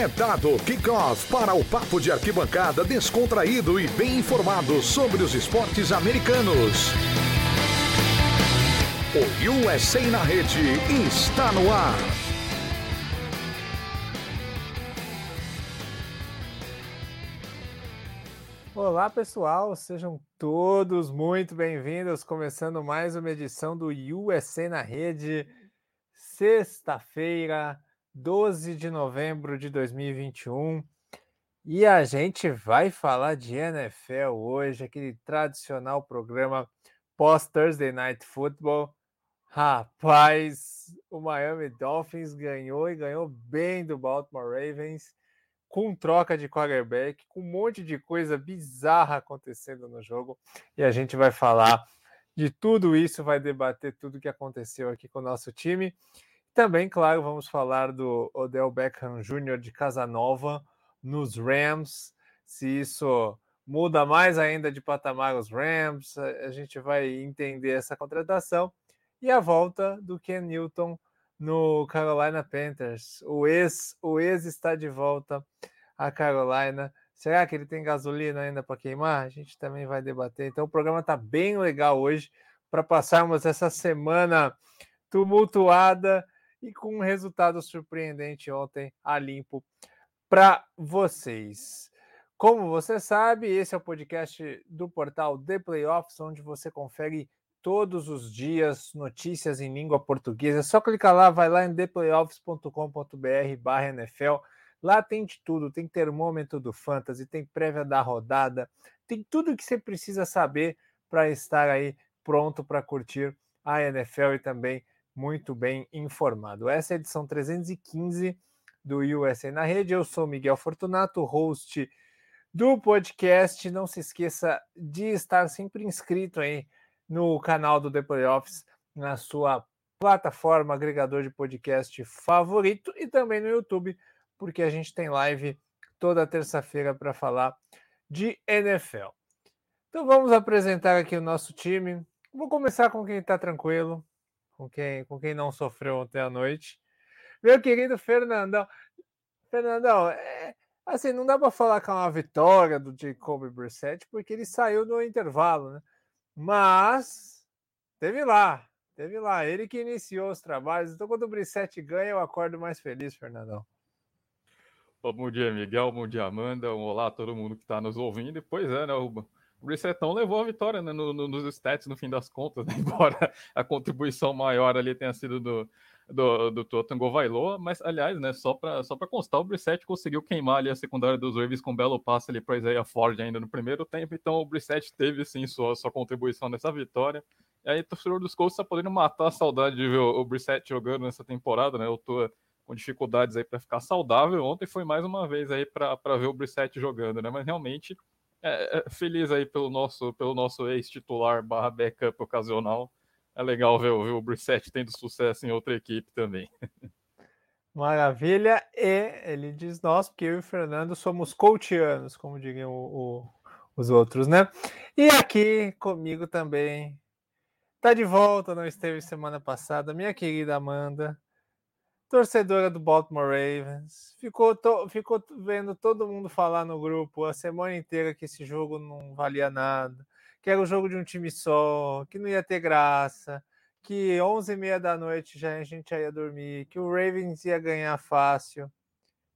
É dado kickoff para o papo de arquibancada descontraído e bem informado sobre os esportes americanos. O USA na rede está no ar. Olá pessoal, sejam todos muito bem-vindos. Começando mais uma edição do USA na rede, sexta-feira, 12 de novembro de 2021. E a gente vai falar de NFL hoje, aquele tradicional programa pós-Thursday Night Football. Rapaz, o Miami Dolphins ganhou e ganhou bem do Baltimore Ravens, com troca de quarterback, com um monte de coisa bizarra acontecendo no jogo. E a gente vai falar de tudo isso, vai debater tudo que aconteceu aqui com o nosso time. Também, claro, vamos falar do Odell Beckham Jr. de Casanova nos Rams. Se isso muda mais ainda de patamar os Rams, a gente vai entender essa contratação. E a volta do Ken Newton no Carolina Panthers. O ex, o ex está de volta à Carolina. Será que ele tem gasolina ainda para queimar? A gente também vai debater. Então o programa está bem legal hoje para passarmos essa semana tumultuada e com um resultado surpreendente ontem a limpo para vocês. Como você sabe, esse é o podcast do portal The Playoffs, onde você confere todos os dias notícias em língua portuguesa. É só clicar lá, vai lá em theplayoffs.com.br NFL. Lá tem de tudo, tem termômetro do Fantasy, tem prévia da rodada, tem tudo que você precisa saber para estar aí pronto para curtir a NFL e também muito bem informado. Essa é a edição 315 do USA na Rede. Eu sou Miguel Fortunato, host do podcast. Não se esqueça de estar sempre inscrito aí no canal do The Playoffs, na sua plataforma agregador de podcast favorito e também no YouTube, porque a gente tem live toda terça-feira para falar de NFL. Então vamos apresentar aqui o nosso time. Vou começar com quem está tranquilo, com quem, com quem não sofreu ontem à noite. Meu querido Fernandão. Fernandão, é, assim, não dá para falar que é uma vitória do Jacob Brissett, porque ele saiu no intervalo, né? Mas teve lá, teve lá. Ele que iniciou os trabalhos. Então, quando o Brissett ganha, eu acordo mais feliz, Fernandão. Bom dia, Miguel. Bom dia, Amanda. Um olá a todo mundo que está nos ouvindo. Pois é, né? O Brissetão levou a vitória né, no, no, nos stats no fim das contas, né? embora a contribuição maior ali tenha sido do, do, do Totango Vailoa, mas aliás, né, só para só constar, o Brissett conseguiu queimar ali a secundária dos Ravens com um belo passe ali para Isaiah Ford ainda no primeiro tempo, então o Brissett teve sim sua, sua contribuição nessa vitória. E aí, o torcedor dos Colts está podendo matar a saudade de ver o, o jogando nessa temporada, né? Eu tô com dificuldades aí para ficar saudável. Ontem foi mais uma vez aí para ver o Brissett jogando, né? Mas realmente é, é, feliz aí pelo nosso, pelo nosso ex-titular barra backup ocasional. É legal ver, ver o Brissett tendo sucesso em outra equipe também. Maravilha. E ele diz nós, porque eu e o Fernando somos coachianos, como diriam o, o, os outros, né? E aqui comigo também. Tá de volta, não esteve semana passada, minha querida Amanda torcedora do Baltimore Ravens, ficou, to, ficou vendo todo mundo falar no grupo a semana inteira que esse jogo não valia nada, que era o jogo de um time só, que não ia ter graça, que 11 e meia da noite já a gente já ia dormir, que o Ravens ia ganhar fácil.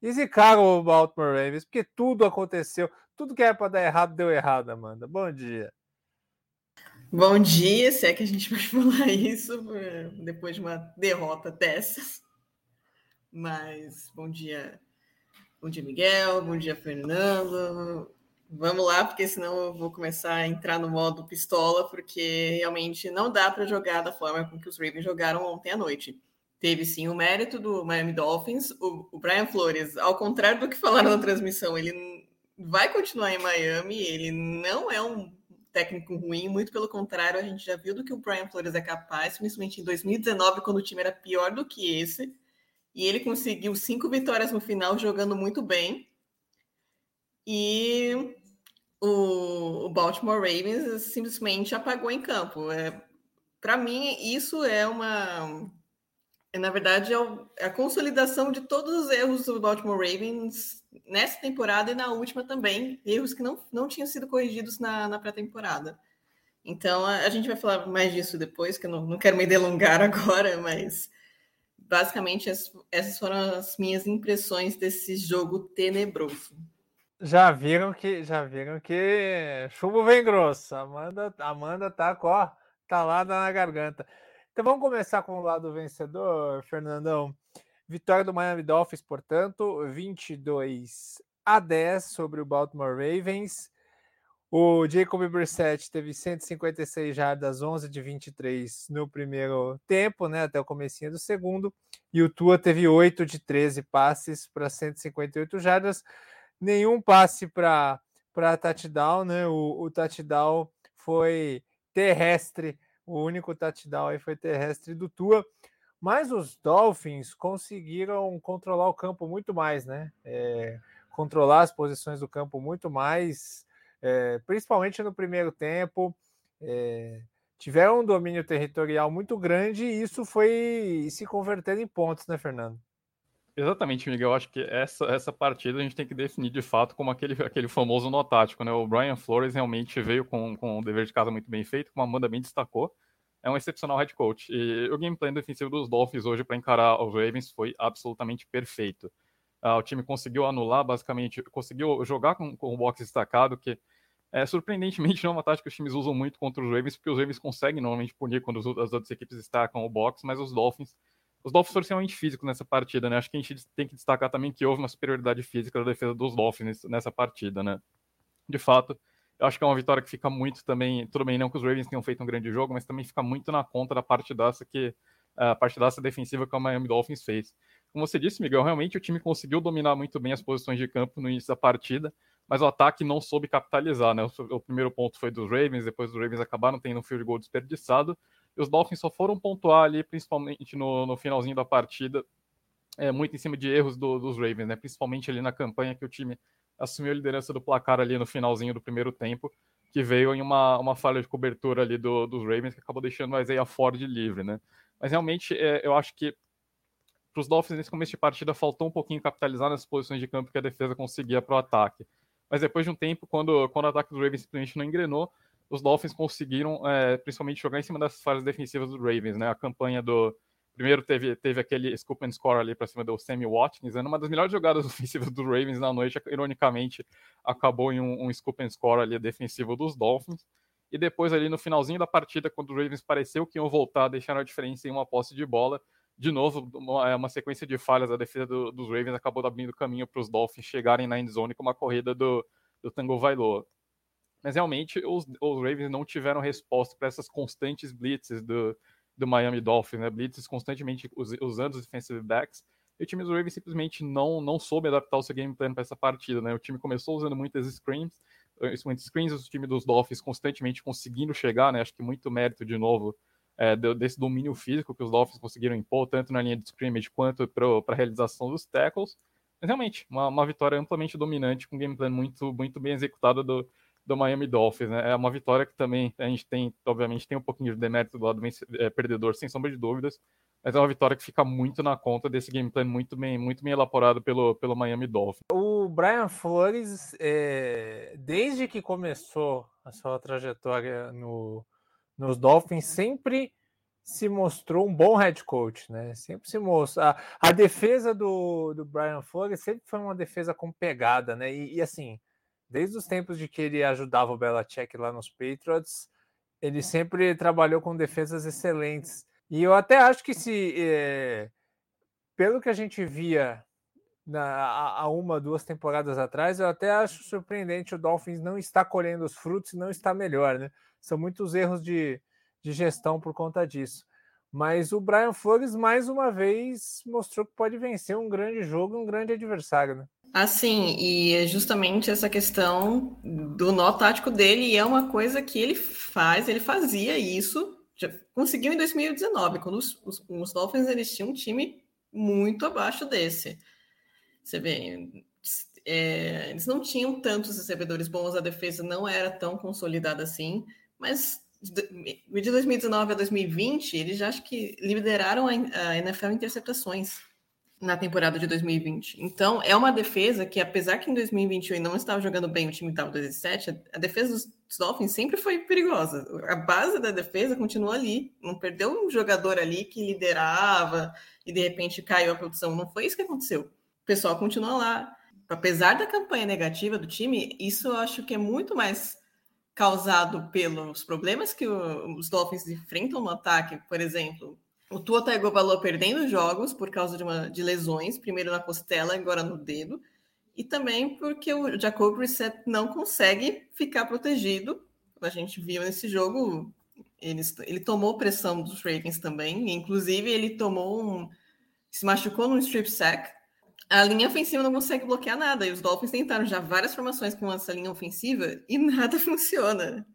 E zicaram o Baltimore Ravens, porque tudo aconteceu, tudo que era para dar errado deu errado, Amanda. Bom dia. Bom dia, se é que a gente vai falar isso depois de uma derrota dessas. Mas bom dia, bom dia, Miguel, bom dia, Fernando. Vamos lá, porque senão eu vou começar a entrar no modo pistola, porque realmente não dá para jogar da forma com que os Ravens jogaram ontem à noite. Teve sim o mérito do Miami Dolphins. O, o Brian Flores, ao contrário do que falaram na transmissão, ele vai continuar em Miami, ele não é um técnico ruim, muito pelo contrário, a gente já viu do que o Brian Flores é capaz, principalmente em 2019, quando o time era pior do que esse e ele conseguiu cinco vitórias no final, jogando muito bem. E o, Baltimore Ravens simplesmente apagou em campo. É, Para mim, isso é uma na verdade, é, é a consolidação de todos os erros do Baltimore Ravens nessa temporada e na última também, erros que não, não tinham sido corrigidos na, na pré-temporada. Então, a, a, gente vai falar mais disso depois, que eu não, não quero me delongar agora, mas basicamente essas foram as minhas impressões desse jogo tenebroso. Já viram que já viram que chumbo vem grosso. Amanda, Amanda tá com ó, talada na garganta. Então vamos começar com o lado vencedor, Fernandão. Vitória do Miami Dolphins, portanto, 22 a 10 sobre o Baltimore Ravens. O Jacob Brissett teve 156 jardas, 11 de 23 no primeiro tempo, né, até o comecinho do segundo. E o Tua teve 8 de 13 passes para 158 jardas. Nenhum passe para touchdown, né? O, o touchdown foi terrestre o único touchdown aí foi terrestre do Tua. Mas os Dolphins conseguiram controlar o campo muito mais, né? É, controlar as posições do campo muito mais, é, principalmente no primeiro tempo. É, tiveram um domínio territorial muito grande e isso foi se convertendo em pontos, né, Fernando? Exatamente, Miguel. Eu acho que essa, essa partida a gente tem que definir de fato como aquele, aquele famoso nó tático, né? O Brian Flores realmente veio com, com um dever de casa muito bem feito, como a Amanda bem destacou. É um excepcional head coach. E o gameplay defensivo dos Dolphins hoje para encarar os Ravens foi absolutamente perfeito. Uh, o time conseguiu anular, basicamente, conseguiu jogar com, com o box destacado, que é, surpreendentemente não é uma tática que os times usam muito contra os Ravens, porque os Ravens conseguem normalmente punir quando as outras equipes destacam o box, mas os Dolphins os Dolphins foram extremamente físicos nessa partida, né? Acho que a gente tem que destacar também que houve uma superioridade física da defesa dos Dolphins nessa partida, né? De fato, eu acho que é uma vitória que fica muito também. Tudo bem, não que os Ravens tenham feito um grande jogo, mas também fica muito na conta da partidaça que a partidaça defensiva que o Miami Dolphins fez. Como você disse, Miguel, realmente o time conseguiu dominar muito bem as posições de campo no início da partida, mas o ataque não soube capitalizar, né? O, o primeiro ponto foi dos Ravens, depois os Ravens acabaram tendo um field goal desperdiçado, e os Dolphins só foram pontuar ali, principalmente no, no finalzinho da partida, é, muito em cima de erros do, dos Ravens, né? Principalmente ali na campanha que o time assumiu a liderança do placar ali no finalzinho do primeiro tempo, que veio em uma, uma falha de cobertura ali do, dos Ravens, que acabou deixando o Isaiah Ford livre, né? Mas realmente é, eu acho que para os Dolphins nesse começo de partida faltou um pouquinho capitalizar nas posições de campo que a defesa conseguia para o ataque. Mas depois de um tempo, quando, quando o ataque dos Ravens simplesmente não engrenou, os Dolphins conseguiram é, principalmente jogar em cima das falhas defensivas dos Ravens, né? A campanha do primeiro teve, teve aquele scoop and score ali para cima do Sammy Watkins, né? uma das melhores jogadas ofensivas dos Ravens na noite, ironicamente acabou em um, um scoop and score ali defensivo dos Dolphins. E depois ali no finalzinho da partida, quando os Ravens pareceu que iam voltar, deixaram a diferença em uma posse de bola. De novo, uma, é, uma sequência de falhas, a defesa do, dos Ravens acabou abrindo caminho para os Dolphins chegarem na endzone com uma corrida do, do Tango Vailoa. Mas realmente os, os Ravens não tiveram resposta para essas constantes blitzes do, do Miami Dolphins, né? Blitzes constantemente usando os defensive backs. E o time dos Ravens simplesmente não, não soube adaptar o seu game plan para essa partida, né? O time começou usando muitas screens, eh, muitos screens, o time dos Dolphins constantemente conseguindo chegar, né? Acho que muito mérito de novo é, desse domínio físico que os Dolphins conseguiram impor, tanto na linha de scrimmage quanto para a realização dos tackles. Mas realmente, uma, uma vitória amplamente dominante, com um game plan muito, muito bem executado do, do Miami Dolphins, né? É uma vitória que também a gente tem, obviamente, tem um pouquinho de demérito do lado é, perdedor, sem sombra de dúvidas, mas é uma vitória que fica muito na conta desse gameplay muito bem, muito bem elaborado pelo, pelo Miami Dolphins. O Brian Flores, é, desde que começou a sua trajetória no, nos Dolphins, sempre se mostrou um bom head coach, né? Sempre se mostrou. A, a defesa do, do Brian Flores sempre foi uma defesa com pegada, né? E, e assim, desde os tempos de que ele ajudava o Belichick lá nos Patriots, ele sempre trabalhou com defesas excelentes. E eu até acho que se, é, pelo que a gente via na, há uma, duas temporadas atrás, eu até acho surpreendente o Dolphins não estar colhendo os frutos e não está melhor, né? São muitos erros de, de gestão por conta disso. Mas o Brian Flores, mais uma vez, mostrou que pode vencer um grande jogo, um grande adversário, né? Assim, e é justamente essa questão do nó tático dele, e é uma coisa que ele faz, ele fazia isso, já conseguiu em 2019, quando os, os, os Dolphins eles tinham um time muito abaixo desse. Você vê, é, eles não tinham tantos recebedores bons, a defesa não era tão consolidada assim, mas de 2019 a 2020, eles já acho que lideraram a NFL em interceptações na temporada de 2020. Então, é uma defesa que, apesar que em 2021 não estava jogando bem, o time estava 2007, a defesa dos Dolphins sempre foi perigosa. A base da defesa continua ali. Não perdeu um jogador ali que liderava e de repente caiu a produção. Não foi isso que aconteceu. O pessoal continua lá. Apesar da campanha negativa do time, isso eu acho que é muito mais causado pelos problemas que os Dolphins enfrentam no ataque, por exemplo, o Tua Tagovailoa perdendo jogos por causa de, uma, de lesões, primeiro na costela, agora no dedo, e também porque o Jacob Brissett não consegue ficar protegido. A gente viu nesse jogo, ele, ele tomou pressão dos Ravens também, inclusive ele tomou um, se machucou num strip sack. A linha ofensiva não consegue bloquear nada, e os Dolphins tentaram já várias formações com essa linha ofensiva e nada funciona.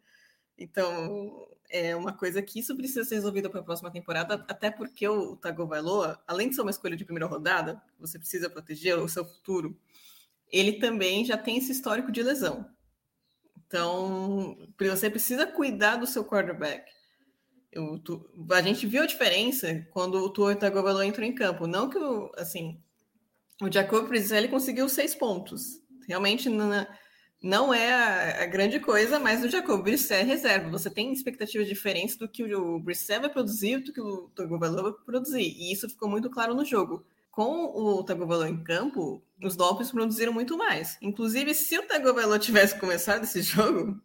Então, é uma coisa que isso precisa ser resolvido para a próxima temporada, até porque o Tagovailoa, além de ser uma escolha de primeira rodada, você precisa proteger o seu futuro, ele também já tem esse histórico de lesão. Então, você precisa cuidar do seu quarterback. Eu, tu, a gente viu a diferença quando o Tua Tagovailoa entrou em campo. Não que, o, assim, o Jacob Prizelli conseguiu seis pontos. Realmente, não é a, grande coisa, mas o Jacob Brissett é reserva. Você tem expectativas diferentes do que o Brissett vai produzir do que o Tagovailoa vai produzir. E isso ficou muito claro no jogo. Com o Tagovailoa em campo, os Dolphins produziram muito mais. Inclusive, se o Tagovailoa tivesse começado esse jogo,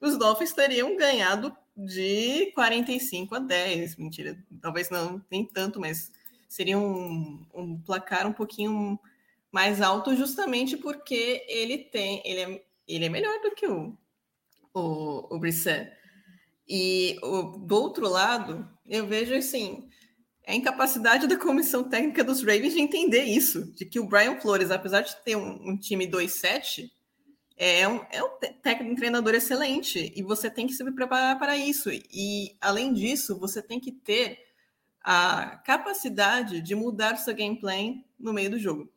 os Dolphins teriam ganhado de 45 a 10. Mentira, talvez não, nem tanto, mas seria um, um placar um pouquinho mais alto justamente porque ele tem, ele é ele é melhor do que o, o, o Brissett. E o, do outro lado, eu vejo assim, a incapacidade da comissão técnica dos Ravens de entender isso, de que o Brian Flores, apesar de ter um, um time 2-7, é um, é um técnico um treinador excelente e você tem que se preparar para isso. E além disso, você tem que ter a capacidade de mudar seu gameplay no meio do jogo.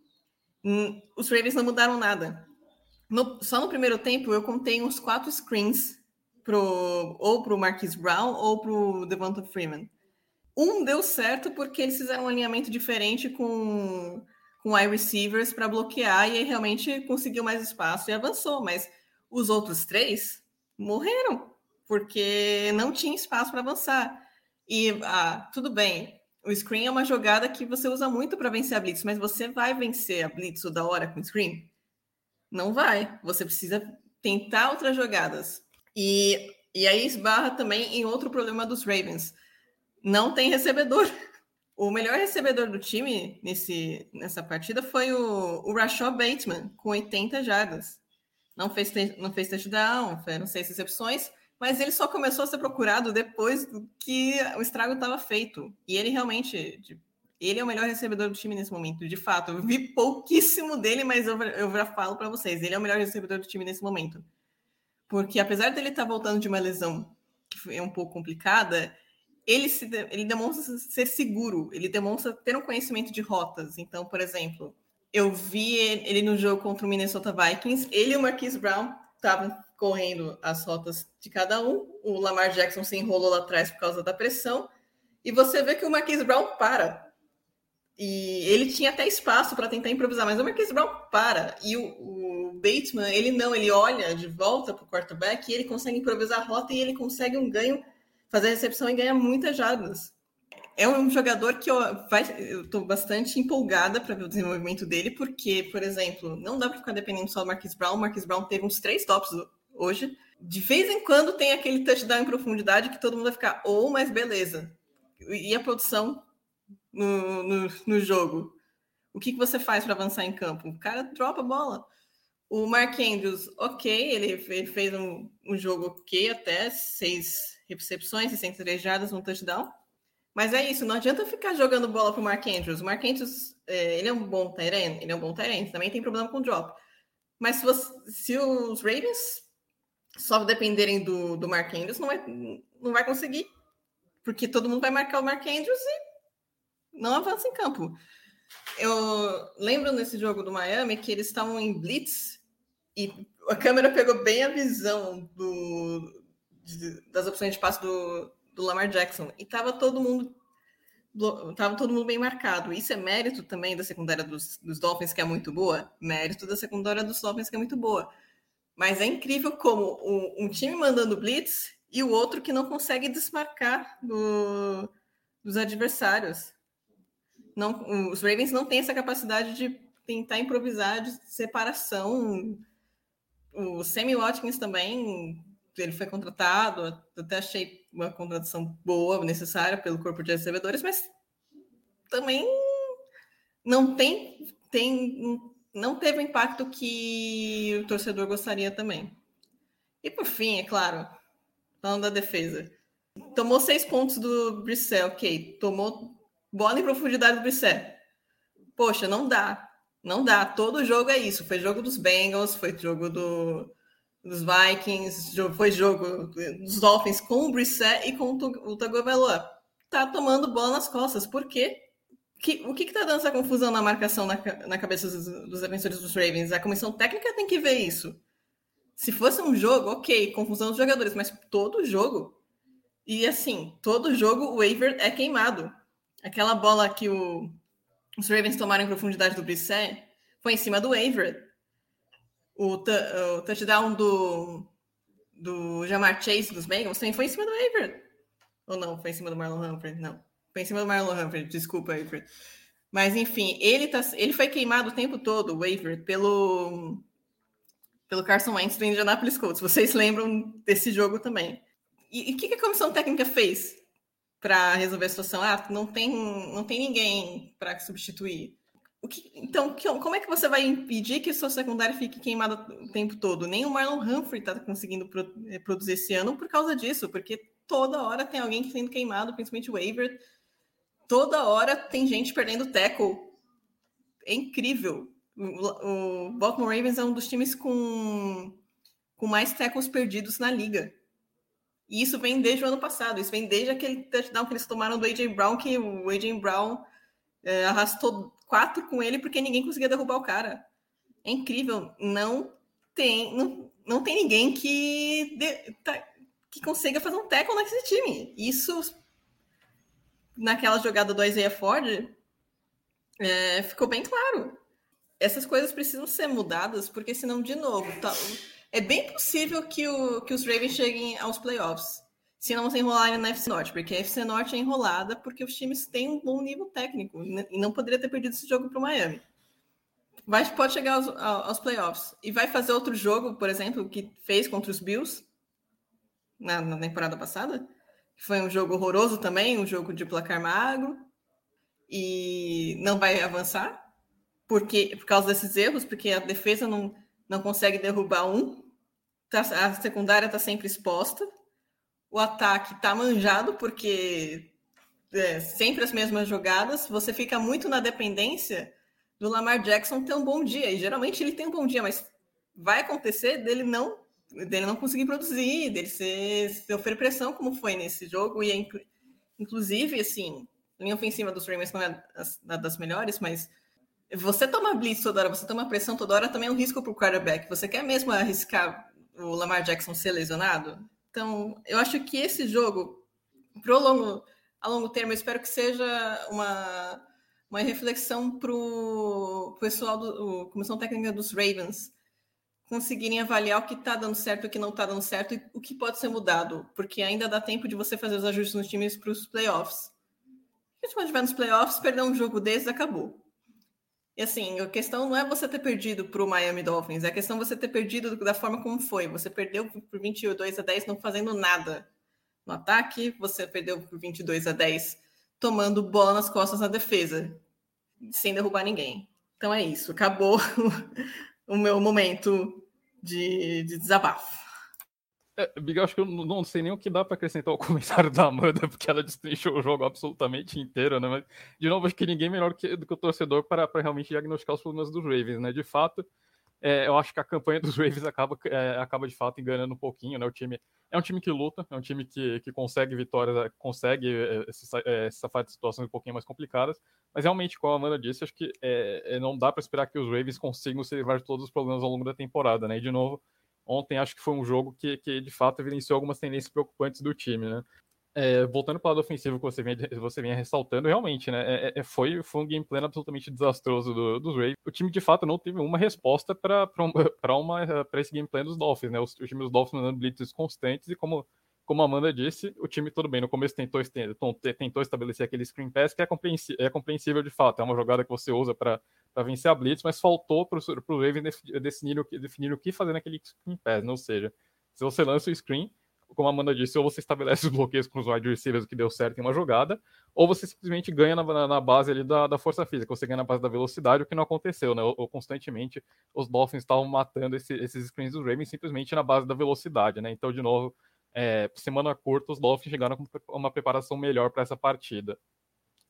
Hum, os Ravens não mudaram nada. No, só no primeiro tempo eu contei uns quatro screens pro, ou para o Marquis Brown ou para o Devonta Freeman. Um deu certo porque eles fizeram um alinhamento diferente com, com wide receivers para bloquear e aí realmente conseguiu mais espaço e avançou, mas os outros três morreram porque não tinha espaço para avançar. E ah, tudo bem, o screen é uma jogada que você usa muito para vencer a blitz, mas você vai vencer a blitz da hora com screen? Não vai. Você precisa tentar outras jogadas. E, e aí esbarra também em outro problema dos Ravens. Não tem recebedor. O melhor recebedor do time nesse, nessa partida foi o, o Rashad Bateman, com 80 jardas. Não fez, não fez touchdown, foram seis recepções, mas ele só começou a ser procurado depois que o estrago estava feito. E ele realmente, ele é o melhor recebedor do time nesse momento, de fato. Eu vi pouquíssimo dele, mas eu, eu já falo para vocês. Ele é o melhor recebedor do time nesse momento. Porque apesar dele estar tá voltando de uma lesão que é um pouco complicada, ele, se, ele demonstra ser seguro, ele demonstra ter um conhecimento de rotas. Então, por exemplo, eu vi ele no jogo contra o Minnesota Vikings, ele e o Marquise Brown estavam correndo as rotas de cada um, o Lamar Jackson se enrolou lá atrás por causa da pressão, e você vê que o Marquise Brown para. E ele tinha até espaço para tentar improvisar, mas o Marquise Brown para. E o, o, Bateman, ele não, ele olha de volta para o quarterback e ele consegue improvisar a rota e ele consegue um ganho, fazer a recepção e ganhar muitas jardas. É um jogador que eu estou bastante empolgada para ver o desenvolvimento dele, porque, por exemplo, não dá para ficar dependendo só do Marquise Brown. O Marquise Brown teve uns três tops hoje. De vez em quando tem aquele touchdown em profundidade que todo mundo vai ficar, ou, oh, mas beleza. E a produção no, no, no jogo. O que, que você faz para avançar em campo? O cara dropa a bola. O Mark Andrews, ok, ele, fez um, um, jogo ok até, seis recepções, 63 jardas, um touchdown. Mas é isso, não adianta ficar jogando bola para o Mark Andrews. O Mark Andrews, é, ele é um bom Tyrant, ele é um bom Tyrant, também tem problema com drop. Mas se, você, se os Ravens só dependerem do, do Mark Andrews, não vai, não vai conseguir. Porque todo mundo vai marcar o Mark Andrews e não avança em campo. Eu lembro nesse jogo do Miami que eles estavam em blitz e a câmera pegou bem a visão do, de, das opções de passe do, do Lamar Jackson. E tava todo mundo tava todo mundo bem marcado. Isso é mérito também da secundária dos, dos Dolphins, que é muito boa. Mérito da secundária dos Dolphins, que é muito boa. Mas é incrível como um, um time mandando blitz e o outro que não consegue desmarcar do, dos adversários. Não, os Ravens não têm essa capacidade de tentar improvisar de separação. O Sammy Watkins também, ele foi contratado, até achei uma contratação boa, necessária pelo corpo de recebedores, mas também não tem, tem não teve o impacto que o torcedor gostaria também. E por fim, é claro, falando da defesa. Tomou seis pontos do Brissel, ok. Tomou bola em profundidade do Brissel. Poxa, não dá. Não dá. Todo jogo é isso. Foi jogo dos Bengals, foi jogo do, dos Vikings, foi jogo dos Dolphins com o Brissett e com o Tagovailoa. Tá tomando bola nas costas. Por quê? Que, o que está dando essa confusão na marcação na, na cabeça dos, dos defensores dos Ravens? A comissão técnica tem que ver isso. Se fosse um jogo, ok, confusão dos jogadores, mas todo jogo. E assim, todo jogo o waiver é queimado. Aquela bola que o, os Ravens tomaram em profundidade do Brissett foi em cima do waiver. O, o touchdown do, do Jamar Chase dos Bengals também foi em cima do waiver. Ou não, foi em cima do Marlon Humphrey? Não. Foi em cima do Marlon Humphrey, desculpa, Waiver. Mas enfim, ele, tá, ele foi queimado o tempo todo, o Waiver, pelo pelo Carson Wentz do Indianapolis Colts. Vocês lembram desse jogo também. E o que, que, a comissão técnica fez para resolver a situação? Ah, não tem, não tem ninguém para substituir. Que, então, que, como é que você vai impedir que o seu secundário fique queimado o tempo todo? Nem o Marlon Humphrey está conseguindo pro, eh, produzir esse ano por causa disso, porque toda hora tem alguém sendo queimado, principalmente o waiver. Toda hora tem gente perdendo tackle. É incrível o Baltimore Ravens é um dos times com, com mais tackles perdidos na liga. E isso vem desde o ano passado. Isso vem desde aquele touchdown que eles tomaram do A.J. Brown, que o A.J. Brown é, arrastou quatro com ele porque ninguém conseguia derrubar o cara. É incrível. Não tem, não, não tem ninguém que, de, tá, que consiga fazer um tackle nesse time. Isso, naquela jogada do Isaiah Ford, é, ficou bem claro. Essas coisas precisam ser mudadas, porque senão, de novo, tá, é bem possível que, o, que os Ravens cheguem aos playoffs, se não se enrolarem na FC Norte, porque a FC Norte é enrolada porque os times têm um bom nível técnico e não poderia ter perdido esse jogo para o Miami. Vai, pode chegar aos, aos playoffs. E vai fazer outro jogo, por exemplo, que fez contra os Bills na, na temporada passada, foi um jogo horroroso também, um jogo de placar magro, e não vai avançar porque por causa desses erros, porque a defesa não, não consegue derrubar um, tá, a secundária está sempre exposta, o ataque está manjado, porque é, sempre as mesmas jogadas, você fica muito na dependência do Lamar Jackson ter um bom dia, e geralmente ele tem um bom dia, mas vai acontecer dele não dele não conseguir produzir, dele ser, sofrer pressão, como foi nesse jogo, e é, inclusive, assim, linha ofensiva dos Ravens não é das melhores, mas você toma blitz toda hora, você toma pressão toda hora, também é um risco para o quarterback. Você quer mesmo arriscar o Lamar Jackson ser lesionado? Então, eu acho que esse jogo, pro longo, a longo termo, eu espero que seja uma, uma reflexão para o pessoal da Comissão Técnica dos Ravens conseguirem avaliar o que está dando certo, o que não está dando certo e o que pode ser mudado, porque ainda dá tempo de você fazer os ajustes nos times para os playoffs. Se você estiver nos playoffs, perder um jogo desses, acabou. E assim, a questão não é você ter perdido para o Miami Dolphins, é a questão você ter perdido da forma como foi. Você perdeu por 22 a 10 não fazendo nada no ataque, você perdeu por 22 a 10 tomando bola nas costas na defesa, sem derrubar ninguém. Então é isso, acabou o meu momento de, de desabafo. É, acho que eu não sei nem o que dá para acrescentar ao comentário da Amanda, porque ela destrinchou o jogo absolutamente inteiro, né? Mas, de novo, acho que ninguém melhor que, do que o torcedor para, para realmente diagnosticar os problemas dos Ravens, né? De fato, é, eu acho que a campanha dos Ravens acaba, é, acaba de fato enganando um pouquinho, né? O time é um time que luta, é um time que, que consegue vitórias, é, consegue é, se, é, safar de situações um pouquinho mais complicadas, mas realmente, como a Amanda disse, acho que é, não dá para esperar que os Ravens consigam se livrar de todos os problemas ao longo da temporada, né? E de novo, ontem acho que foi um jogo que, que de fato evidenciou algumas tendências preocupantes do time, né? É, voltando para o lado ofensivo que você vinha, você vinha ressaltando, realmente, né? É, é, foi, foi um gameplay absolutamente desastroso do, dos Ravens. O time, de fato, não teve uma resposta para esse gameplay dos Dolphins, né? O, o time dos Dolphins mandando blitzes constantes e, como, como a Amanda disse, o time, tudo bem, no começo tentou, tentou estabelecer aquele screen pass que é compreensível, é compreensível de fato. É uma jogada que você usa para vencer a blitz, mas faltou para o Ravens definir, definir o que fazer naquele screen pass, né? ou seja, se você lança o screen como a Amanda disse, ou você estabelece os bloqueios com os wide receivers, o que deu certo em uma jogada, ou você simplesmente ganha na, na base ali da, da, força física, você ganha na base da velocidade, o que não aconteceu, né? Ou, ou constantemente os Dolphins estavam matando esse, esses screens dos Ravens simplesmente na base da velocidade, né? Então, de novo, é, semana curta, os Dolphins chegaram com uma preparação melhor para essa partida.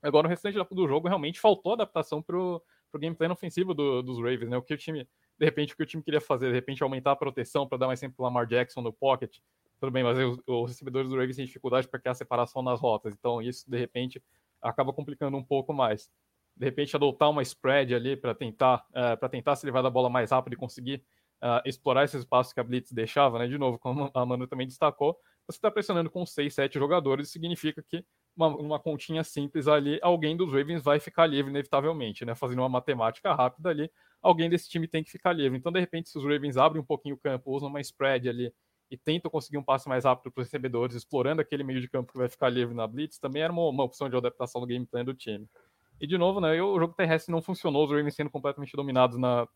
Agora, no restante do jogo, realmente faltou adaptação para o gameplay ofensivo do, dos Ravens, né? O que o time, de repente, o que o time queria fazer, de repente, aumentar a proteção para dar mais tempo para Lamar Jackson no pocket, tudo bem, mas os, os recebedores do Ravens têm dificuldade para criar separação nas rotas, então isso de repente acaba complicando um pouco mais. De repente adotar uma spread ali para tentar uh, é, para tentar se levar da bola mais rápido e conseguir uh, explorar esses espaços que a blitz deixava, né? De novo, como a Manu também destacou, você está pressionando com 6, 7 jogadores, significa que uma, uma, continha simples ali, alguém dos Ravens vai ficar livre inevitavelmente, né? Fazendo uma matemática rápida ali, alguém desse time tem que ficar livre. Então, de repente, se os Ravens abrem um pouquinho o campo, usam uma spread ali e tentam conseguir um passe mais rápido para os recebedores, explorando aquele meio de campo que vai ficar livre na blitz, também era uma, uma opção de adaptação do game plan do time. E de novo, né, o jogo terrestre não funcionou, os Ravens sendo completamente dominados na,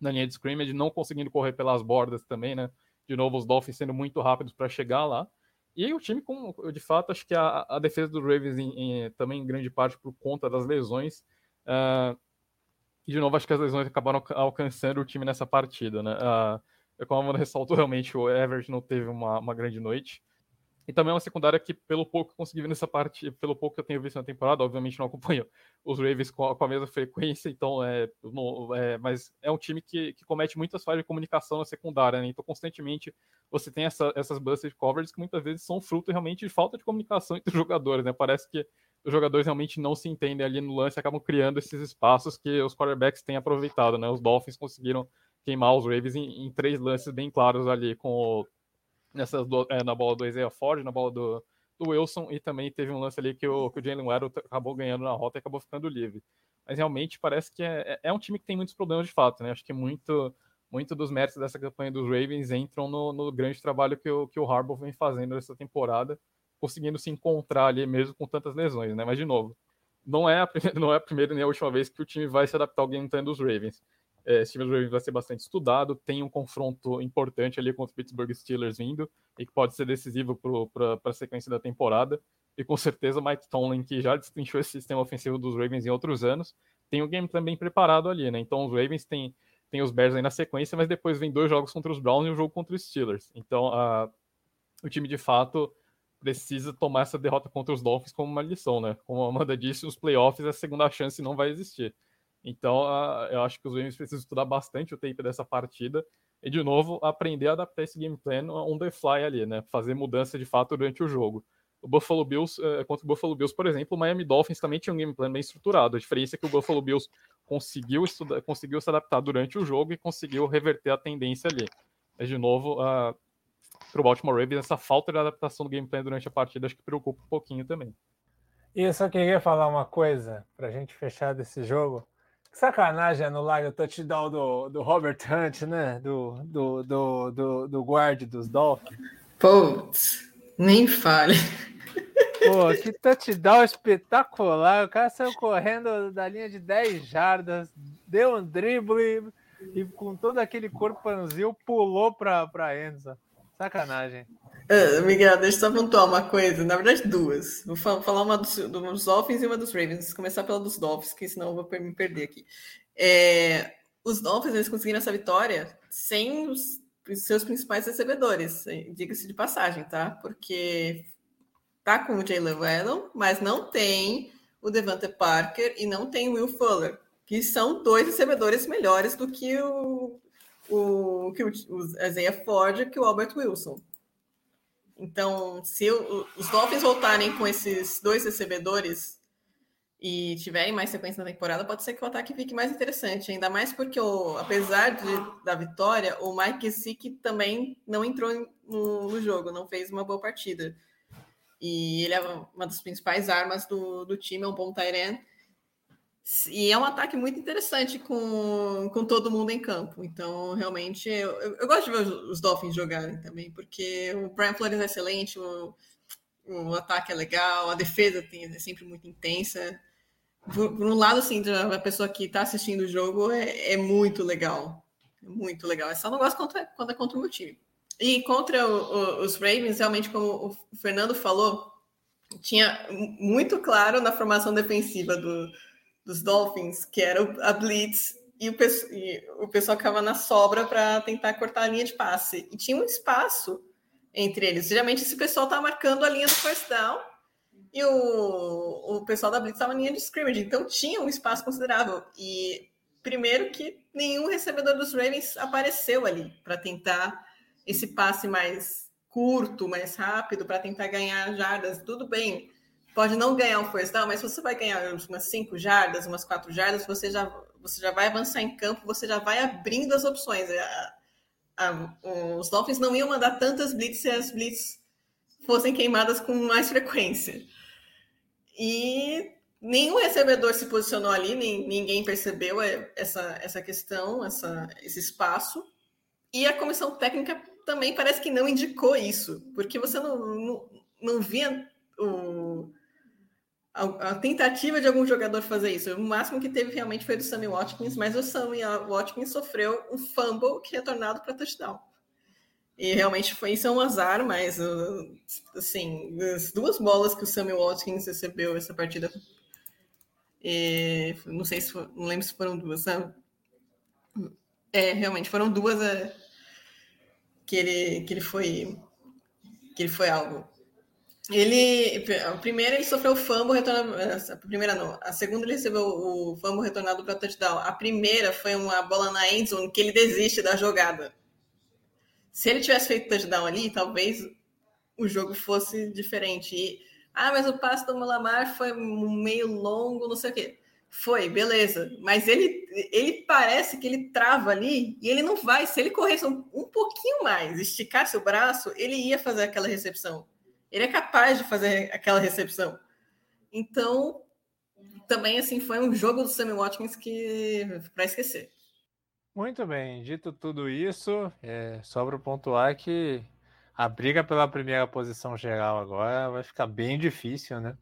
na linha de scrimmage, não conseguindo correr pelas bordas também, né? De novo, os Dolphins sendo muito rápidos para chegar lá. E o time, com, de fato, acho que a, a defesa dos Ravens, em, em, também em grande parte por conta das lesões, uh, e de novo, acho que as lesões acabaram alcançando o time nessa partida, né? Uh, como a Amanda ressaltou, realmente o Everett não teve uma, uma grande noite. E também é uma secundária que, pelo pouco que consegui ver nessa parte, pelo pouco que eu tenho visto na temporada, obviamente não acompanho os Ravens com a, com a mesma frequência, então é, não, é, Mas é um time que, que comete muitas falhas de comunicação na secundária, né? Então, constantemente você tem essa, essas busted coverages que muitas vezes são fruto realmente de falta de comunicação entre os jogadores, né? Parece que os jogadores realmente não se entendem ali no lance acabam criando esses espaços que os quarterbacks têm aproveitado, né? Os Dolphins conseguiram queimar os Ravens em, em três lances bem claros ali com o, nessas do, é, na bola do Isaiah Ford, na bola do, do, Wilson e também teve um lance ali que o, que o Jalen Waddle acabou ganhando na rota e acabou ficando livre. Mas realmente parece que é, é, é um time que tem muitos problemas de fato, né? Acho que muito muito dos méritos dessa campanha dos Ravens entram no, no grande trabalho que o, que o Harbaugh vem fazendo nessa temporada, conseguindo se encontrar ali mesmo com tantas lesões, né? Mas de novo, não é a primeira, não é a primeira nem a última vez que o time vai se adaptar ao game plan dos Ravens. É, esse time vai ser bastante estudado. Tem um confronto importante ali contra o Pittsburgh Steelers vindo e que pode ser decisivo para a sequência da temporada. E com certeza Mike Tomlin, que já destrinchou esse sistema ofensivo dos Ravens em outros anos, tem o game também preparado ali, né? Então os Ravens têm, têm os Bears aí na sequência, mas depois vem dois jogos contra os Browns e um jogo contra os Steelers. Então a, o time de fato precisa tomar essa derrota contra os Dolphins como uma lição, né? Como a Amanda disse, os playoffs a segunda chance não vai existir. Então, eu acho que os Ravens precisam estudar bastante o tape dessa partida e, de novo, aprender a adaptar esse game plan on the fly ali, né? Fazer mudança de fato durante o jogo. O Buffalo Bills, uh, contra o Buffalo Bills, por exemplo, o Miami Dolphins também tinha um game plan bem estruturado. A diferença é que o Buffalo Bills conseguiu, estudar, conseguiu se adaptar durante o jogo e conseguiu reverter a tendência ali. Mas, de novo, para o Baltimore Ravens, essa falta de adaptação do game plan durante a partida acho que preocupa um pouquinho também. E eu só queria falar uma coisa para a gente fechar desse jogo. Sacanagem anular o touchdown do, do Robert Hunt, né? Do, do, do, do, do guard dos Dolphins. Putz, nem fale. Pô, que touchdown espetacular. O cara saiu correndo da linha de 10 jardas, deu um drible e com todo aquele corpo panzil pulou para pra Enzo. Sacanagem. Uh, Miguel, deixa eu só pontuar uma coisa. Na verdade, duas. Vou falar uma dos, dos Dolphins e uma dos Ravens. Começar pela dos Dolphins, que senão eu vou me perder aqui. É, os Dolphins eles conseguiram essa vitória sem os, seus principais recebedores, diga-se de passagem, tá? Porque tá com o Jalen Waddle, mas não tem o Devante Parker e não tem o Will Fuller, que são dois recebedores melhores do que o, o, que o, Isaiah Ford e que o Albert Wilson. Então, se os Dolphins voltarem com esses dois recebedores e tiverem mais sequência na temporada, pode ser que o ataque fique mais interessante, ainda mais porque, o, apesar de, da vitória, o Mike Gesicki também não entrou no, no, jogo, não fez uma boa partida. E ele é uma das principais armas do, do time, é um bom Tyrant. E é um ataque muito interessante com, com todo mundo em campo. Então, realmente, eu, eu, gosto de ver os, Dolphins jogarem também, porque o Brian Flores é excelente, o, o ataque é legal, a defesa tem, é sempre muito intensa por, por um lado, assim, a pessoa que está assistindo o jogo é, é, muito legal. É muito legal. É só não gosto contra, quando é contra o meu time. E contra o, o, os Ravens, realmente, como o Fernando falou, tinha muito claro na formação defensiva do, dos Dolphins, que era a blitz, e o, e o pessoal ficava na sobra para tentar cortar a linha de passe. E tinha um espaço entre eles. Geralmente, esse pessoal está marcando a linha do first down, e o, o pessoal da Blitz estava na linha de scrimmage, então tinha um espaço considerável. E primeiro que nenhum recebedor dos Ravens apareceu ali para tentar esse passe mais curto, mais rápido, para tentar ganhar jardas. Tudo bem, pode não ganhar um down, mas você vai ganhar umas 5 jardas, umas 4 jardas, você já, você já vai avançar em campo, você já vai abrindo as opções. A, a, os Dolphins não iam mandar tantas blitz se as blitz fossem queimadas com mais frequência. E nenhum recebedor se posicionou ali, nem, ninguém percebeu essa, essa questão, essa, esse espaço. E a comissão técnica também parece que não indicou isso, porque você não, não, não via o, a, a, tentativa de algum jogador fazer isso. O máximo que teve realmente foi do Sammy Watkins, mas o Sammy Watkins sofreu um fumble que é tornado para touchdown. E realmente foi isso é um azar, mas uh, assim, as duas bolas que o Samuel Watkins recebeu essa partida. E, não sei se não lembro se foram duas. É, realmente foram duas é, que ele que ele foi que ele foi algo. Ele a primeira ele sofreu fumble retornado, a primeira não, a segunda ele recebeu o fumble retornado para touchdown. A primeira foi uma bola na endzone que ele desiste da jogada se ele tivesse feito touchdown ali, talvez o jogo fosse diferente. E, ah, mas o passe do Malamar foi meio longo, não sei o quê. Foi, beleza. Mas ele, ele parece que ele trava ali e ele não vai. Se ele corresse um, um pouquinho mais, esticasse o braço, ele ia fazer aquela recepção. Ele é capaz de fazer aquela recepção. Então, também assim foi um jogo do Sammy Watkins que para esquecer. Muito bem, dito tudo isso, é, sobra pontuar que a briga pela primeira posição geral agora vai ficar bem difícil, né?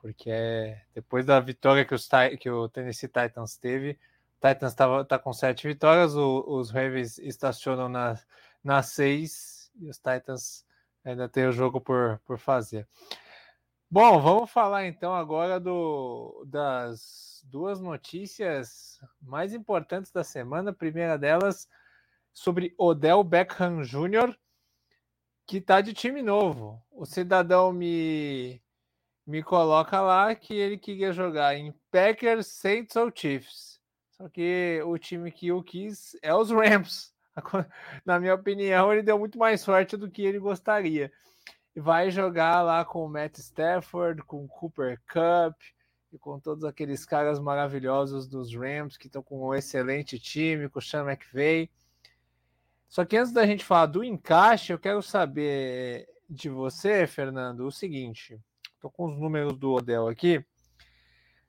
Porque é, depois da vitória que, os, que o Tennessee Titans teve, o Titans tava, tá com sete vitórias, o, os Ravens estacionam na, na seis e os Titans ainda tem o jogo por, por fazer. Bom, vamos falar então agora do, das duas notícias mais importantes da semana. A primeira delas sobre Odell Beckham Jr., que está de time novo. O cidadão me, me coloca lá que ele queria jogar em Packers, Saints ou Chiefs. Só que o time que eu quis é os Rams. Na minha opinião, ele deu muito mais sorte do que ele gostaria. Vai jogar lá com o Matt Stafford, com o Cooper Cup, e com todos aqueles caras maravilhosos dos Rams que estão com um excelente time, com o Sean McVay. Só que antes da gente falar do encaixe, eu quero saber de você, Fernando, o seguinte: estou com os números do Odell aqui.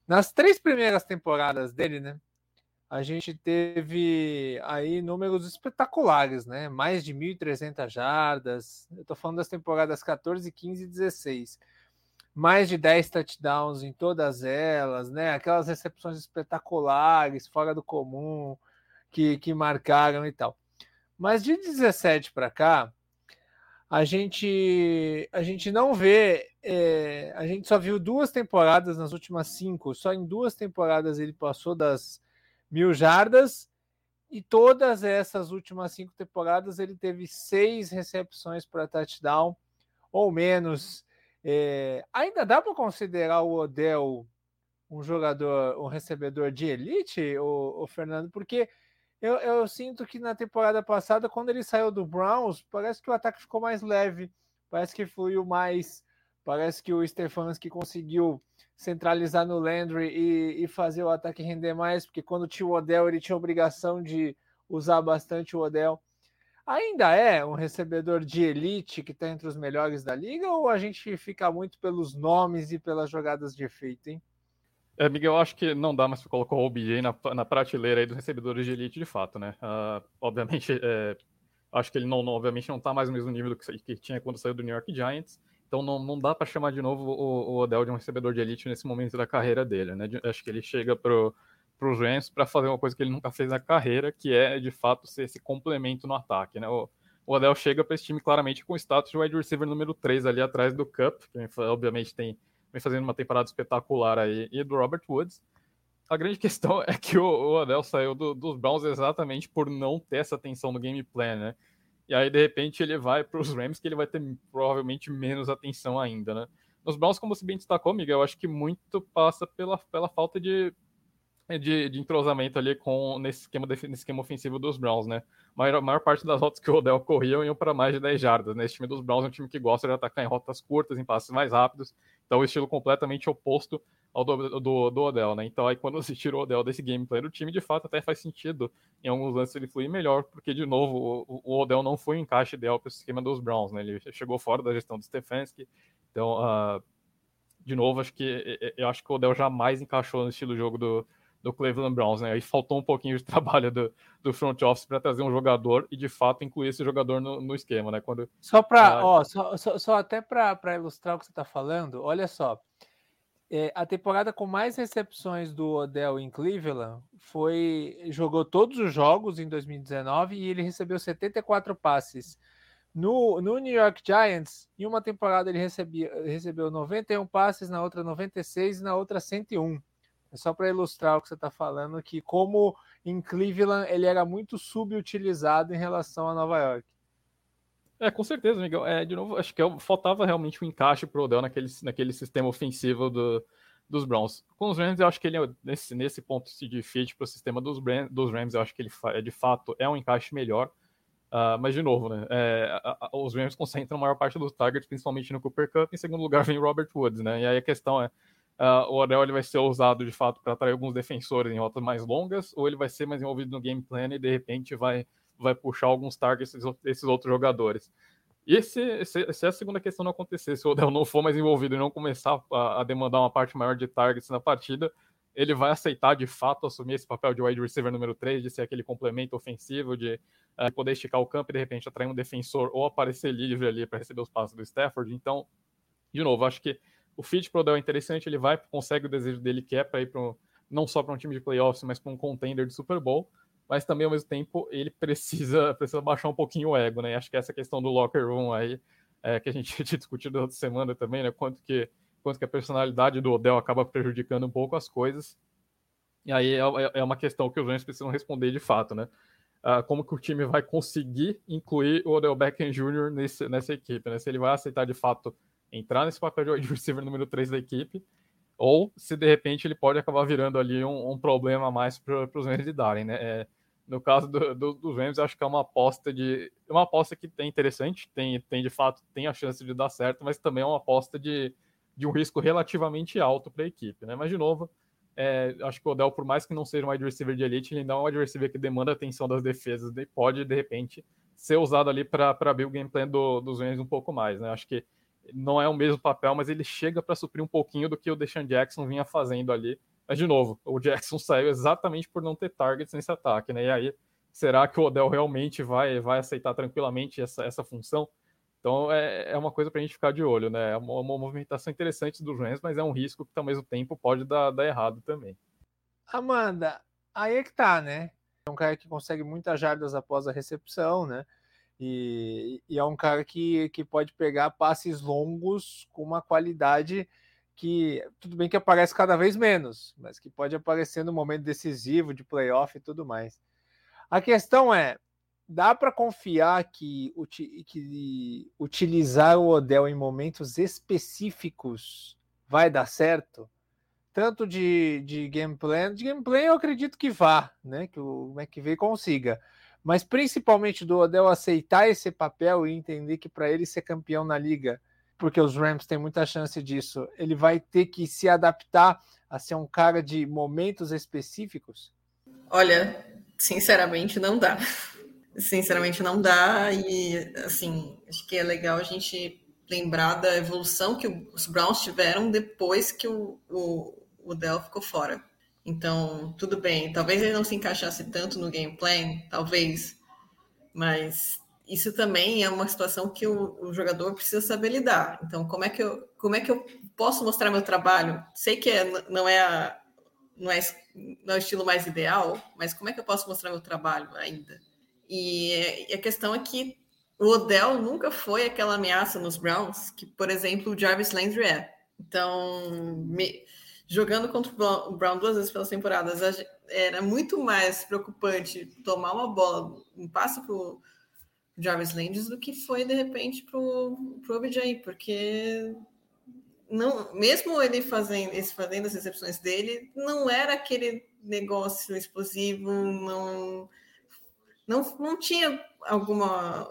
Nas três primeiras temporadas dele, né? A gente teve aí números espetaculares, né? Mais de 1.300 jardas. Eu estou falando das temporadas 14, 15 e 16 mais de 10 touchdowns em todas elas, né? Aquelas recepções espetaculares, fora do comum, que, que marcaram e tal. Mas de 17 para cá, a gente a gente não vê, é, a gente só viu duas temporadas nas últimas cinco, só em duas temporadas ele passou das mil jardas e todas essas últimas cinco temporadas ele teve seis recepções para touchdown ou menos é, ainda dá para considerar o Odell um jogador, um recebedor de elite, o, o Fernando? Porque eu, eu, sinto que na temporada passada, quando ele saiu do Browns, parece que o ataque ficou mais leve, parece que fluiu mais Parece que o Stefanski conseguiu centralizar no Landry e, e, fazer o ataque render mais, porque quando tinha o Odell, ele tinha a obrigação de usar bastante o Odell. Ainda é um recebedor de elite que está entre os melhores da liga, ou a gente fica muito pelos nomes e pelas jogadas de efeito, hein? É, Miguel, acho que não dá mais para colocar o OBJ na, na prateleira aí dos recebedores de elite de fato, né? Uh, obviamente, é, acho que ele não, não, obviamente não está mais no mesmo nível que, que, tinha quando saiu do New York Giants, então não, não dá para chamar de novo o, o Odell de um recebedor de elite nesse momento da carreira dele, né? Acho que ele chega pro para os Rams para fazer uma coisa que ele nunca fez na carreira, que é de fato ser esse complemento no ataque, né? O, o Odell chega para esse time claramente com o status de wide receiver número 3 ali atrás do Cup, que obviamente tem vem fazendo uma temporada espetacular aí, e do Robert Woods. A grande questão é que o, o Odell saiu do, dos Browns exatamente por não ter essa atenção no game plan, né? E aí, de repente, ele vai para os Rams, que ele vai ter provavelmente menos atenção ainda, né? Nos Browns, como você bem destacou, Miguel, eu acho que muito passa pela, pela falta de, de, de entrosamento ali com, nesse, esquema, nesse esquema ofensivo dos Browns, né? A maior, a maior parte das rotas que o Odell corria iam para mais de 10 jardas, né? Esse time dos Browns é um time que gosta de atacar em rotas curtas, em passes mais rápidos, então o estilo completamente oposto ao do, do, do Odell, né? Então aí quando se tirou o Odell desse gameplay do time, de fato até faz sentido em alguns lances ele fluir melhor, porque de novo o, o Odell não foi um encaixe ideal para o esquema dos Browns, né? Ele chegou fora da gestão do Stefanski, então uh, de novo acho que eu acho que o Odell jamais encaixou no estilo de jogo do do Cleveland Browns, né? Aí faltou um pouquinho de trabalho do, do front office para trazer um jogador e de fato incluir esse jogador no, no esquema, né? Quando só para, ah, ó, só, só, só até para ilustrar o que você está falando, olha só. É, a temporada com mais recepções do Odell em Cleveland foi jogou todos os jogos em 2019 e ele recebeu 74 passes. No, no New York Giants, em uma temporada ele recebia, recebeu 91 passes, na outra 96 e na outra 101. É só para ilustrar o que você está falando, que como em Cleveland ele era muito subutilizado em relação a Nova York. É, com certeza, Miguel. É, de novo, acho que é faltava realmente um encaixe pro Odell naquele, naquele sistema ofensivo do, dos Browns. Com os Rams, eu acho que ele, é, nesse, nesse ponto de fit para o sistema dos, dos Rams, eu acho que ele é, de fato é um encaixe melhor. Uh, mas, de novo, né, é, a, a, os Rams concentram a maior parte dos targets, principalmente no Cooper Cup. Em segundo lugar, vem Robert Woods, né? E aí a questão é, uh, o Odell ele vai ser usado de fato para atrair alguns defensores em rotas mais longas, ou ele vai ser mais envolvido no game plan e de repente vai, vai puxar alguns targets desses outros jogadores. E se, se, se, a segunda questão não acontecer, se o Odell não for mais envolvido e não começar a, a, demandar uma parte maior de targets na partida, ele vai aceitar de fato assumir esse papel de wide receiver número 3, de ser aquele complemento ofensivo, de uh, poder esticar o campo e de repente atrair um defensor ou aparecer livre ali para receber os passos do Stafford. Então, de novo, acho que o fit pro Odell é interessante, ele vai, consegue o desejo dele que é para ir para não só para um time de playoffs, mas para um contender de Super Bowl, mas também ao mesmo tempo ele precisa, precisa baixar um pouquinho o ego, né? Acho que essa questão do locker room aí, é, que a gente tinha discutido outra semana também, né? Quanto que, quanto que a personalidade do Odell acaba prejudicando um pouco as coisas. E aí é, é, é uma questão que os Rams precisam responder de fato, né? Uh, como que o time vai conseguir incluir o Odell Beckham Jr. Nesse, nessa equipe, né? Se ele vai aceitar de fato entrar nesse papel de receiver número 3 da equipe, ou se de repente ele pode acabar virando ali um, um problema a mais para os Rams lidarem, né? É, no caso do, do, dos Rams, acho que é uma aposta de uma aposta que tem interessante, tem, tem de fato tem a chance de dar certo, mas também é uma aposta de, de um risco relativamente alto para a equipe, né? Mas de novo, é, acho que o Odell, por mais que não seja um wide receiver de elite, ele ainda é um wide receiver que demanda atenção das defesas e pode de repente ser usado ali para abrir o gameplay do, dos Rams um pouco mais, né? Acho que não é o mesmo papel, mas ele chega para suprir um pouquinho do que o Deshaun Jackson vinha fazendo ali. Mas, de novo, o Jackson saiu exatamente por não ter targets nesse ataque, né? E aí, será que o Odell realmente vai, vai aceitar tranquilamente essa, essa função? Então, é, é uma coisa para a gente ficar de olho, né? É uma, uma movimentação interessante dos Rams, mas é um risco que, ao mesmo tempo, pode dar, dar errado também. Amanda, aí é que tá, né? É um cara que consegue muitas jardas após a recepção, né? E, e, é um cara que, que pode pegar passes longos com uma qualidade que, tudo bem que aparece cada vez menos, mas que pode aparecer no momento decisivo de playoff e tudo mais. A questão é: dá para confiar que, que utilizar o Odell em momentos específicos vai dar certo? Tanto de, de game plan, de game plan eu acredito que vá, né? Que o McVay consiga mas principalmente do Odell aceitar esse papel e entender que para ele ser campeão na liga, porque os Rams têm muita chance disso, ele vai ter que se adaptar a ser um cara de momentos específicos? Olha, sinceramente não dá. Sinceramente não dá e assim, acho que é legal a gente lembrar da evolução que os Browns tiveram depois que o, o, o Dell ficou fora. Então, tudo bem, talvez ele não se encaixasse tanto no game plan, talvez, mas isso também é uma situação que o, o, jogador precisa saber lidar. Então, como é que eu, como é que eu posso mostrar meu trabalho? Sei que é, não, é a, não, é, não é o estilo mais ideal, mas como é que eu posso mostrar meu trabalho ainda? E, e a questão é que o Odell nunca foi aquela ameaça nos Browns que, por exemplo, o Jarvis Landry é. Então, me, jogando contra o Brown duas vezes pelas temporadas, era muito mais preocupante tomar uma bola, um passo para o Jarvis Landry do que foi, de repente, para o OBJ, porque não, mesmo ele fazendo, fazendo as recepções dele, não era aquele negócio explosivo, não, não, não tinha alguma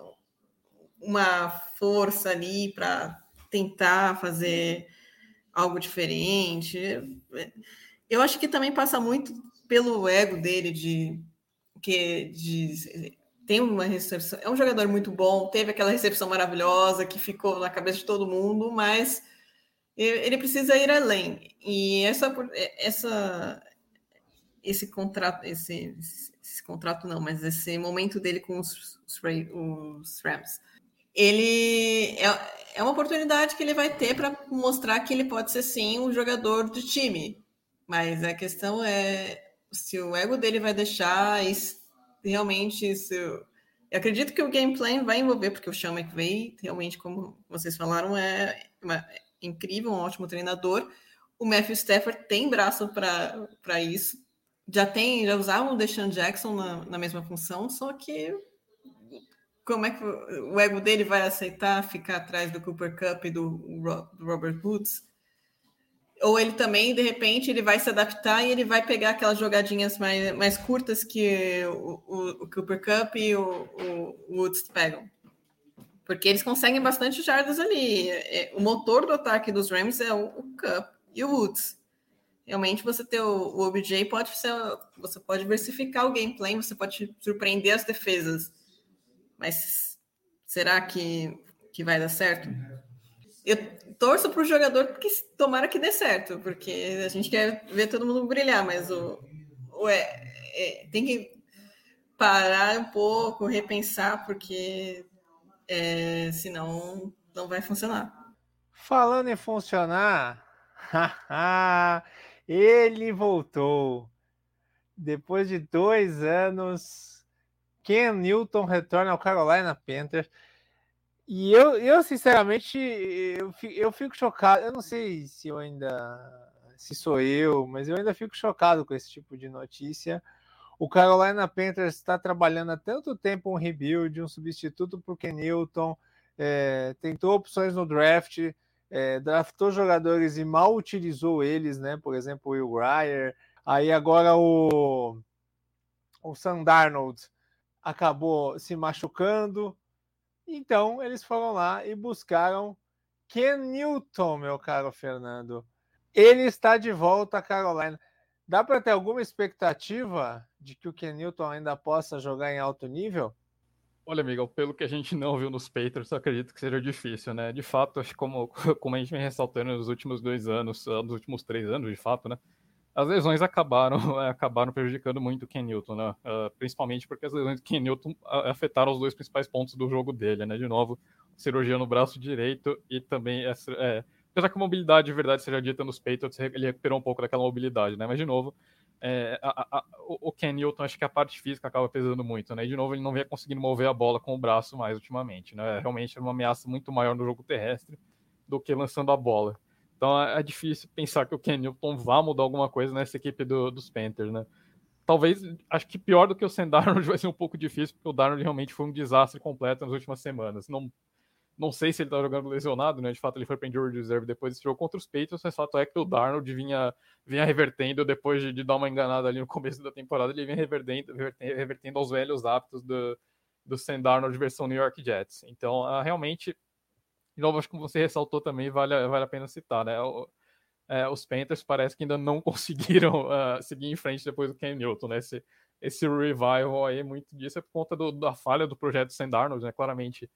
uma força ali para tentar fazer algo diferente. Eu acho que também passa muito pelo ego dele de que de, tem uma recepção, é um jogador muito bom, teve aquela recepção maravilhosa que ficou na cabeça de todo mundo, mas ele precisa ir além. E essa essa esse contrato, esse, esse contrato não, mas esse momento dele com os, os, os Rams ele é, é uma oportunidade que ele vai ter para mostrar que ele pode ser sim um jogador do time. Mas a questão é se o ego dele vai deixar realmente isso. Eu acredito que o gameplay vai envolver, porque o Sean McVay, realmente, como vocês falaram, é, uma, é incrível, um ótimo treinador. O Matthew Stafford tem braço para isso. Já tem, já usavam o Deshaun Jackson na, na mesma função, só que como é que o ego dele vai aceitar ficar atrás do Cooper Cup e do, Robert Woods? Ou ele também, de repente, ele vai se adaptar e ele vai pegar aquelas jogadinhas mais, mais curtas que o, o, Cooper Cup e o, o, Woods pegam. Porque eles conseguem bastante jardas ali. É, o motor do ataque dos Rams é o, o Cup e o Woods. Realmente, você ter o, o OBJ pode ser. Você pode diversificar o gameplay, você pode surpreender as defesas mas será que, que vai dar certo? Eu torço para o jogador que tomara que dê certo, porque a gente quer ver todo mundo brilhar, mas o, o é, é, tem que parar um pouco, repensar, porque é, senão não vai funcionar. Falando em funcionar, ele voltou. Depois de dois anos Ken Newton retorna ao Carolina Panthers. E eu, eu sinceramente, eu, eu fico chocado. Eu não sei se eu ainda. Se sou eu, mas eu ainda fico chocado com esse tipo de notícia. O Carolina Panthers está trabalhando há tanto tempo um rebuild, um substituto para o Ken Newton, é, tentou opções no draft, é, draftou jogadores e mal utilizou eles, né? Por exemplo, o Will Grier. Aí agora o, o Sam Darnold acabou se machucando. Então eles foram lá e buscaram Ken Newton, meu caro Fernando. Ele está de volta a Carolina. Dá para ter alguma expectativa de que o Ken Newton ainda possa jogar em alto nível? Olha, Miguel, pelo que a gente não viu nos Patriots, acredito que seja difícil, né? De fato, acho que como, como a gente vem ressaltando nos últimos dois anos, nos últimos três anos, de fato, né? As lesões acabaram, acabaram prejudicando muito o Ken Newton, né? Uh, principalmente porque as lesões do Ken Newton afetaram os dois principais pontos do jogo dele, né? De novo, cirurgia no braço direito e também, é, apesar que a mobilidade de verdade seja dita nos Patriots, ele recuperou um pouco daquela mobilidade, né? Mas, de novo, é, a, a, o Ken Newton, acho que a parte física acaba pesando muito, né? E, de novo, ele não vem conseguindo mover a bola com o braço mais ultimamente, né? Realmente é uma ameaça muito maior no jogo terrestre do que lançando a bola. Então é, é difícil pensar que o Ken Newton vá mudar alguma coisa nessa equipe do, dos Panthers, né? Talvez, acho que pior do que o Sam Darnold vai ser um pouco difícil, porque o Darnold realmente foi um desastre completo nas últimas semanas. Não, não sei se ele tá jogando lesionado, né? De fato, ele foi para injury reserve depois desse jogo contra os Patriots, mas o fato é que o Darnold vinha, vinha revertendo depois de, de, dar uma enganada ali no começo da temporada, ele vinha revertendo, revertendo, revertendo aos velhos hábitos do, do Sam Darnold versão New York Jets. Então, uh, realmente, de novo, acho que você ressaltou também, vale, vale a pena citar, né? O, é, os Panthers parece que ainda não conseguiram uh, seguir em frente depois do Ken Newton, né? Esse, esse revival aí, muito disso é por conta do, da falha do projeto Sam Darnold, né? Claramente,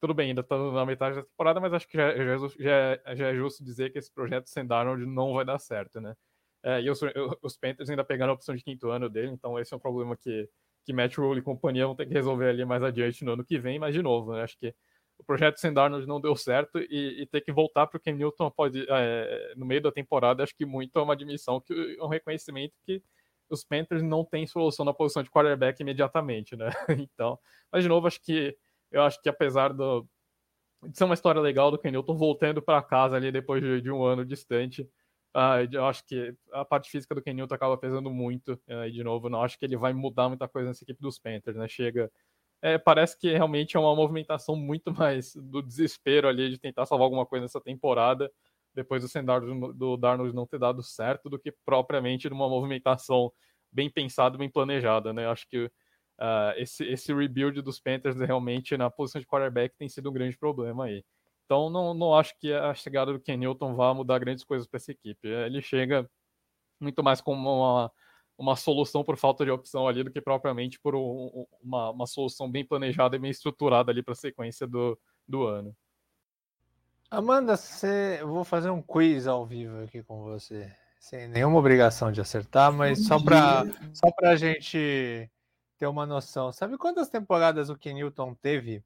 tudo bem, ainda está na metade da temporada, mas acho que já, já, já, já, é justo dizer que esse projeto Sam Darnold não vai dar certo, né? É, e os, os Panthers ainda pegaram a opção de quinto ano dele, então esse é um problema que, que Matt Rule e companhia vão ter que resolver ali mais adiante no ano que vem, mas de novo, né? Acho que o projeto Sam Darnold não deu certo e, e ter que voltar para o Ken Newton é, no meio da temporada, acho que muito é uma admissão, que um reconhecimento que os Panthers não têm solução na posição de quarterback imediatamente, né? Então, mas de novo, acho que eu acho que apesar do, de ser uma história legal do Ken Newton voltando para casa ali depois de, de, um ano distante, uh, eu acho que a parte física do Ken Newton acaba pesando muito. Uh, e de novo, não acho que ele vai mudar muita coisa nessa equipe dos Panthers, né? Chega é, parece que realmente é uma movimentação muito mais do desespero ali de tentar salvar alguma coisa nessa temporada, depois do Darnold, do Darnold não ter dado certo, do que propriamente numa movimentação bem pensada, bem planejada, né? Acho que uh, esse, esse rebuild dos Panthers realmente na posição de quarterback tem sido um grande problema aí. Então não, não acho que a chegada do Ken Newton vá mudar grandes coisas para essa equipe. Ele chega muito mais como uma uma solução por falta de opção ali do que propriamente por um, uma, uma solução bem planejada e bem estruturada ali para a sequência do, do ano. Amanda, você... eu vou fazer um quiz ao vivo aqui com você, sem nenhuma obrigação de acertar, mas só para só a gente ter uma noção. Sabe quantas temporadas o Kenilton teve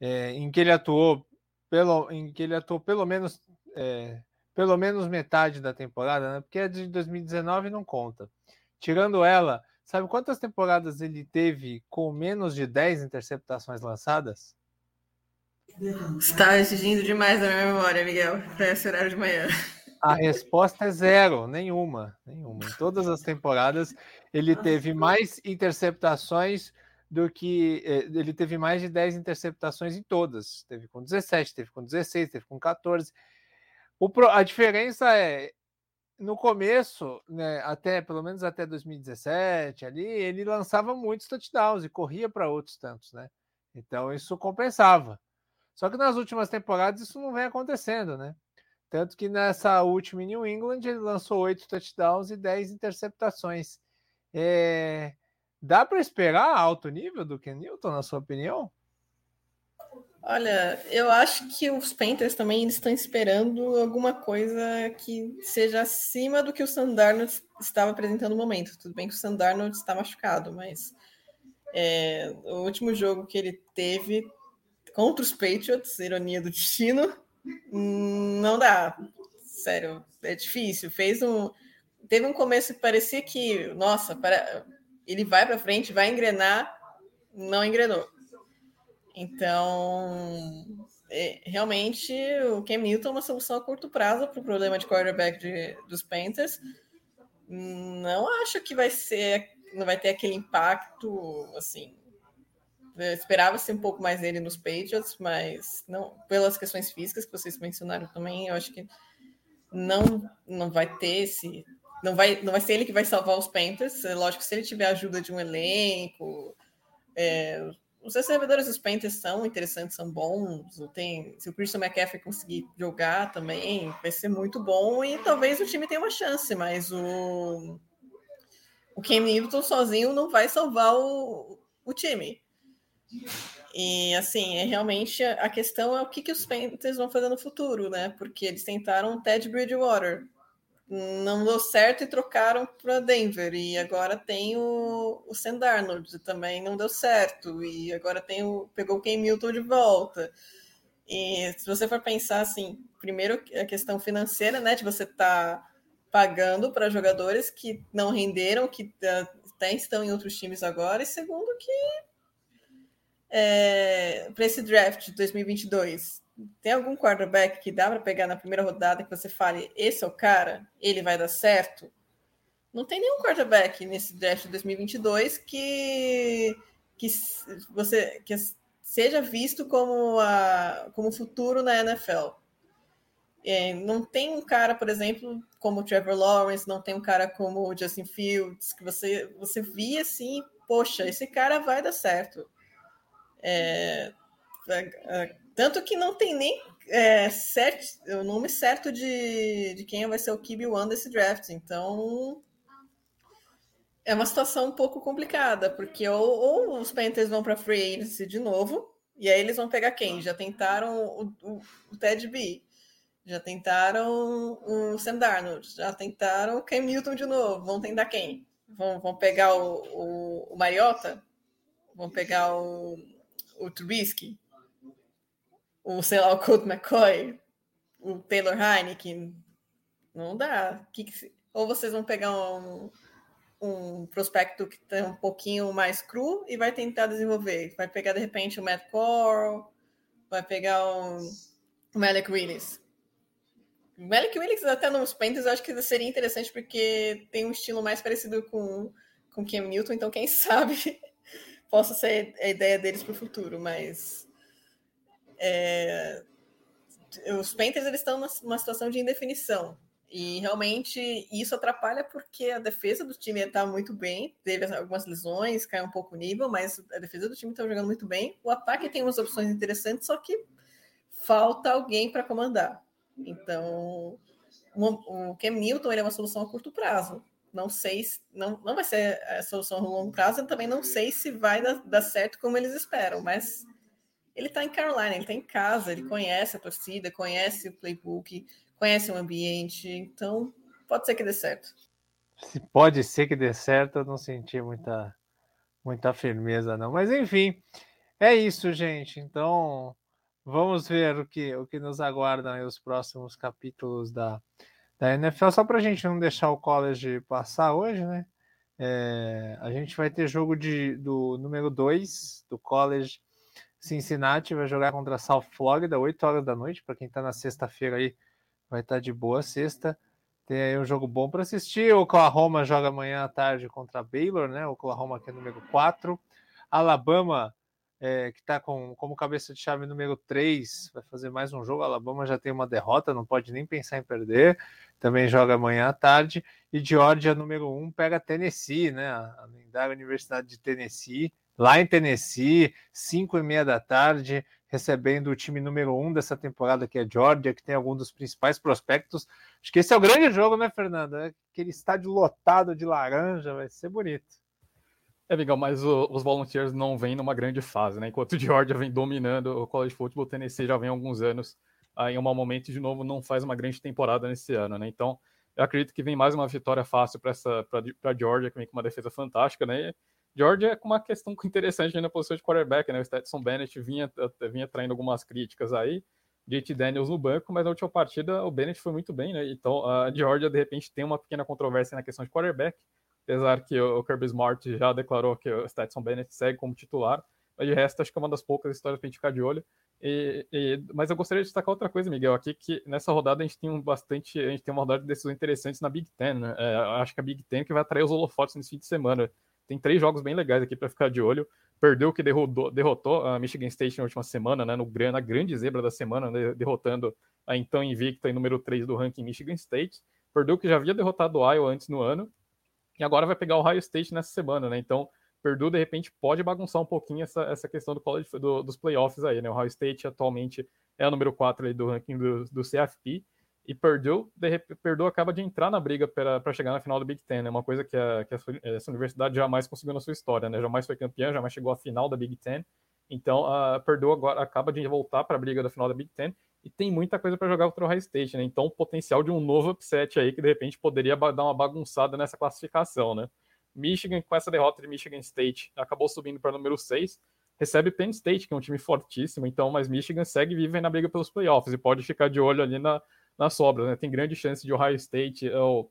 é, em que ele atuou pelo, em que ele atuou pelo menos é, pelo menos metade da temporada, né? Porque a de 2019 não conta. Tirando ela, sabe quantas temporadas ele teve com menos de 10 interceptações lançadas? Está exigindo demais da minha memória, Miguel, para esse horário de manhã. A resposta é zero, nenhuma, nenhuma. Em todas as temporadas ele teve mais interceptações do que eh, ele teve mais de 10 interceptações em todas. Teve com 17, teve com 16, teve com 14. O, a diferença é no começo, né, até pelo menos até 2017 ali, ele lançava muitos touchdowns e corria para outros tantos, né? Então isso compensava. Só que nas últimas temporadas isso não vem acontecendo, né? Tanto que nessa última em New England ele lançou oito touchdowns e dez interceptações. É... Dá para esperar alto nível do Ken Newton, na sua opinião? Olha, eu acho que os Panthers também estão esperando alguma coisa que seja acima do que o Sandarno estava apresentando no momento. Tudo bem que o Sandarno está machucado, mas é, o último jogo que ele teve contra os Patriots, ironia do destino, não dá. Sério, é difícil. Fez um, teve um começo que parecia que, nossa, para, ele vai para frente, vai engrenar, não engrenou. Então, é, realmente, o Cam Newton é uma solução a curto prazo para o problema de quarterback de, dos Panthers. Não acho que vai ser, não vai ter aquele impacto, assim. Esperava-se um pouco mais dele nos Patriots, mas não pelas questões físicas que vocês mencionaram também, eu acho que não não vai ter esse não vai não vai ser ele que vai salvar os Panthers. É lógico, se ele tiver ajuda de um elenco, é, os recebedores dos Panthers são interessantes, são bons. Tem, se o Christian McCaffrey conseguir jogar também, vai ser muito bom e talvez o time tenha uma chance, mas o, o Cam Newton sozinho não vai salvar o, o time. E assim, é realmente a questão é o que, que os Panthers vão fazer no futuro, né? Porque eles tentaram Ted Bridgewater, não deu certo e trocaram para Denver. E agora tem o, o Sam Darnold, também não deu certo. E agora tem o, pegou o Ken Milton de volta. E se você for pensar assim, primeiro a questão financeira, né? De você tá pagando para jogadores que não renderam, que até estão em outros times agora. E segundo que é, para esse draft de 2022 tem algum quarterback que dá para pegar na primeira rodada que você fale, esse é o cara, ele vai dar certo? Não tem nenhum quarterback nesse draft de 2022 que, que você que seja visto como a como futuro na NFL. É, não tem um cara, por exemplo, como o Trevor Lawrence, não tem um cara como o Justin Fields, que você, você via assim, poxa, esse cara vai dar certo. É, Tanto que não tem nem é, certo, o nome certo de, de quem vai ser o QB1 desse draft. Então, é uma situação um pouco complicada, porque ou, ou os Panthers vão para free agency de novo, e aí eles vão pegar quem? Já tentaram o, o, o Ted B, já tentaram o Sam Darnold, já tentaram o Cam Newton de novo. Vão tentar quem? Vão, vão pegar o, o, o Mariota? Vão pegar o, o Trubisky? O, sei lá, o Colt McCoy? O Taylor Heineken? Não dá. Que que, ou vocês vão pegar um, um prospecto que tem um pouquinho mais cru e vai tentar desenvolver. Vai pegar, de repente, o Matt Corral, vai pegar o, o Malik Willis. O Malik Willis até nos Panthers eu acho que seria interessante porque tem um estilo mais parecido com com Cam Newton, então quem sabe possa ser a ideia deles para o futuro, mas é, os Panthers eles estão numa situação de indefinição. E realmente isso atrapalha porque a defesa do time está muito bem, teve algumas lesões, caiu um pouco o nível, mas a defesa do time está jogando muito bem. O ataque tem umas opções interessantes, só que falta alguém para comandar. Então, o Cam Newton é uma solução a curto prazo. Não sei se não, não vai ser a solução a longo prazo, eu também não sei se vai dar, dar certo como eles esperam, mas ele está em Carolina, ele está em casa, ele conhece a torcida, conhece o playbook, conhece o ambiente, então pode ser que dê certo. Se pode ser que dê certo, eu não senti muita, muita firmeza, não. Mas enfim, é isso, gente. Então vamos ver o que, o que nos aguardam aí os próximos capítulos da, da NFL. Só para a gente não deixar o college passar hoje, né? É, a gente vai ter jogo de, do número 2 do college. Cincinnati vai jogar contra South Florida, 8 horas da noite. Para quem está na sexta-feira aí, vai estar tá de boa sexta. Tem aí um jogo bom para assistir. O Oklahoma joga amanhã à tarde contra Baylor, né? O Oklahoma que é número 4. Alabama, é, que está com, como cabeça de chave número 3, vai fazer mais um jogo. Alabama já tem uma derrota, não pode nem pensar em perder. Também joga amanhã à tarde. E Georgia, número 1, pega Tennessee, né? A lendária Universidade de Tennessee, lá em Tennessee, 5 e meia da tarde recebendo o time número um dessa temporada, que é Georgia, que tem algum dos principais prospectos. Acho que esse é o grande jogo, né, Fernando? É aquele estádio lotado de laranja, vai ser bonito. É legal, mas o, os Volunteers não vêm numa grande fase, né? Enquanto o Georgia vem dominando o college football, o Tennessee já vem há alguns anos aí em um momento de novo não faz uma grande temporada nesse ano, né? Então, eu acredito que vem mais uma vitória fácil para essa para Georgia, que vem com uma defesa fantástica, né? Georgia é com uma questão interessante na posição de quarterback, né? O Stetson Bennett vinha, vinha traindo algumas críticas aí, JT Daniels no banco, mas na última partida o Bennett foi muito bem, né? Então a Georgia de repente tem uma pequena controvérsia na questão de quarterback, apesar que o Kirby Smart já declarou que o Stetson Bennett segue como titular, mas de resto acho que é uma das poucas histórias para a gente ficar de olho. E, e, mas eu gostaria de destacar outra coisa, Miguel, aqui que nessa rodada a gente tem um bastante, a gente tem uma rodada de decisões interessantes na Big Ten, né? É, acho que a Big Ten que vai atrair os holofotes nesse fim de semana tem três jogos bem legais aqui para ficar de olho. Perdeu que derrotou, derrotou a Michigan State na última semana, né, no, na grande zebra da semana, né, derrotando a então invicta e número 3 do ranking Michigan State. Perdeu que já havia derrotado o Iowa antes no ano. E agora vai pegar o Ohio State nessa semana, né? Então, Purdue, de repente, pode bagunçar um pouquinho essa, essa questão do college, do, dos playoffs aí, né? O Ohio State atualmente é o número 4 ali do ranking do, do CFP. E Purdue, de, Purdue acaba de entrar na briga para chegar na final do Big Ten, é né? uma coisa que, a, que essa universidade jamais conseguiu na sua história, né? Jamais foi campeã, jamais chegou à final da Big Ten. Então, a agora acaba de voltar para a briga da final da Big Ten e tem muita coisa para jogar contra o Ohio State, né? Então, o potencial de um novo upset aí que de repente poderia dar uma bagunçada nessa classificação, né? Michigan, com essa derrota de Michigan State, acabou subindo para número 6, recebe Penn State, que é um time fortíssimo, então, mas Michigan segue vive na briga pelos playoffs e pode ficar de olho ali na, nas sobras. Né? Tem grande chance de Ohio State ou,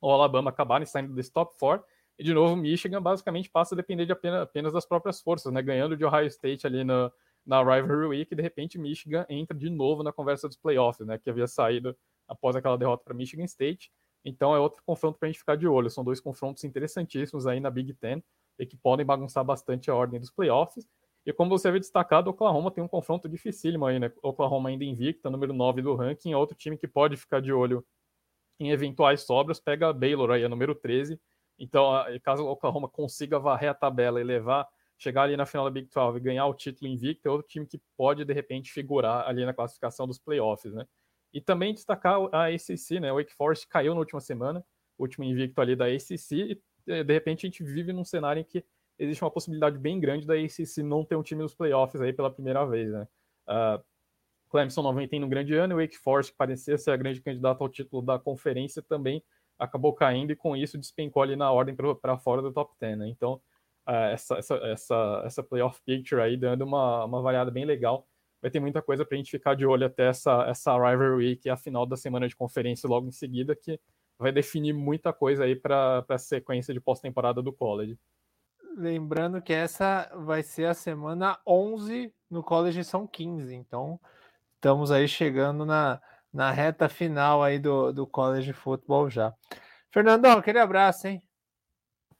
ou Alabama acabarem saindo desse top 4. E, de novo, Michigan basicamente passa a depender de apenas, apenas das próprias forças, né? ganhando de Ohio State ali na, na Rivalry Week. E, de repente, Michigan entra de novo na conversa dos playoffs, né? que havia saído após aquela derrota para Michigan State. Então, é outro confronto para a gente ficar de olho. São dois confrontos interessantíssimos aí na Big Ten e que podem bagunçar bastante a ordem dos playoffs. E como você havia destacado, Oklahoma tem um confronto dificílimo aí, né? Oklahoma ainda invicta, número 9 do ranking, é outro time que pode ficar de olho em eventuais sobras, pega a Baylor aí, a número 13. Então, caso o Oklahoma consiga varrer a tabela e levar chegar ali na final da Big 12 e ganhar o título invicto, é outro time que pode, de repente, figurar ali na classificação dos playoffs, né? E também destacar a ACC, né? O Wake Forest caiu na última semana, último invicto ali da ACC, e de repente a gente vive num cenário em que existe uma possibilidade bem grande da ACC não ter um time nos playoffs aí pela primeira vez, né? Uh, Clemson não vem um grande ano, e Wake Forest, que parecia ser a grande candidata ao título da conferência, também acabou caindo e com isso despencou ali na ordem para fora do top 10, né? Então, uh, essa, essa, essa, essa playoff picture aí dando uma, uma variada bem legal. Vai ter muita coisa para a gente ficar de olho até essa, essa rivalry, que é a final da semana de conferência logo em seguida, que vai definir muita coisa aí para a sequência de pós-temporada do college. Lembrando que essa vai ser a semana 11, no college são 15, então estamos aí chegando na, na reta final aí do, do college football já. Fernandão, aquele abraço, hein?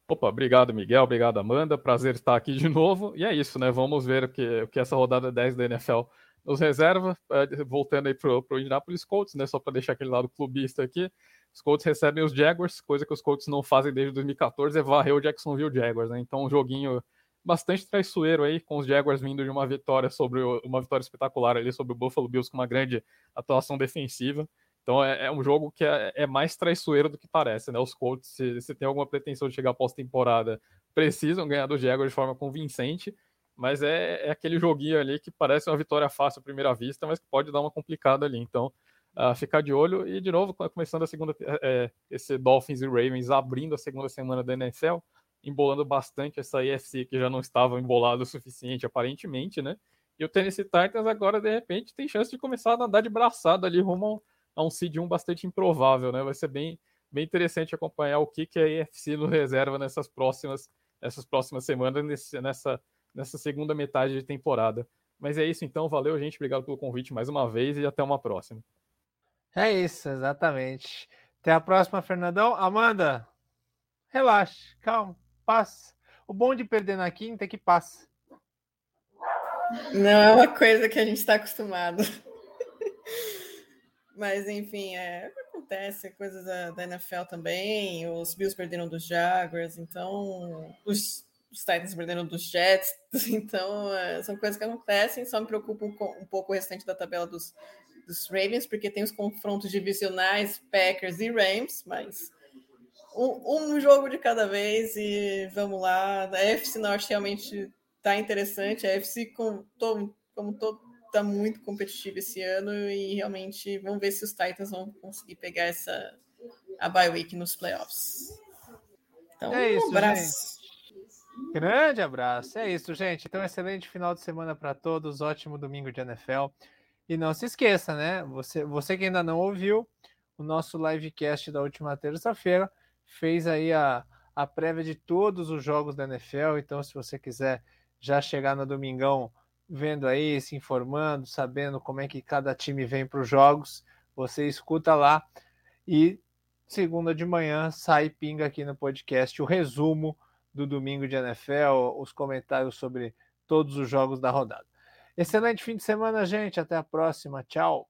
Opa, obrigado, Miguel. Obrigado, Amanda. Prazer estar aqui de novo. E é isso, né? Vamos ver o que, o que essa rodada 10 da NFL nos reserva. É, voltando aí para o Indianapolis Colts, né? Só para deixar aquele lado clubista aqui. Os Colts recebem os Jaguars, coisa que os Colts não fazem desde 2014, é varrer o Jacksonville Jaguars, né? Então, um joguinho bastante traiçoeiro aí, com os Jaguars vindo de uma vitória sobre uma vitória espetacular ali sobre o Buffalo Bills com uma grande atuação defensiva. Então é, é um jogo que é, é, mais traiçoeiro do que parece, né? Os Colts, se, se tem alguma pretensão de chegar pós-temporada, precisam ganhar do Jaguars de forma convincente, mas é, é, aquele joguinho ali que parece uma vitória fácil à primeira vista, mas que pode dar uma complicada ali. Então, uh, ficar de olho. E de novo, começando a segunda, é, esse Dolphins e Ravens abrindo a segunda semana da NFL embolando bastante essa IFC que já não estava embolada o suficiente, aparentemente, né? E o Tennessee Titans agora, de repente, tem chance de começar a andar de braçada ali rumo a um seed 1 bastante improvável, né? Vai ser bem, bem interessante acompanhar o que, que a IFC nos reserva nessas próximas, nessas próximas semanas, nesse, nessa, nessa segunda metade de temporada. Mas é isso então, valeu, gente. Obrigado pelo convite mais uma vez e até uma próxima. É isso, exatamente. Até a próxima, Fernandão. Amanda, relaxe, calma passa. O bom de perder na quinta é que passa. Não é uma coisa que a gente está acostumado. Mas, enfim, é, acontece, coisas da, da, NFL também. Os Bills perderam dos Jaguars, então os, os Titans perderam dos Jets. Então, é, são coisas que acontecem. Só me preocupa um, um pouco o restante da tabela dos, dos Ravens, porque tem os confrontos divisionais Packers e Rams, mas um, um, jogo de cada vez e vamos lá. A FC Norte realmente está interessante. A FC, com, todo, como todo, está muito competitiva esse ano e realmente vamos ver se os Titans vão conseguir pegar essa a bye week nos playoffs. Então, é isso, um abraço. Gente. Grande abraço. É isso, gente. Então, excelente final de semana para todos. Ótimo domingo de NFL. E não se esqueça, né? Você, você que ainda não ouviu o nosso livecast da última terça-feira, fez aí a, a prévia de todos os jogos da NFL. Então, se você quiser já chegar no domingão vendo aí, se informando, sabendo como é que cada time vem para os jogos, você escuta lá e segunda de manhã sai pinga aqui no podcast o resumo do domingo de NFL, os comentários sobre todos os jogos da rodada. Excelente fim de semana, gente. Até a próxima. Tchau.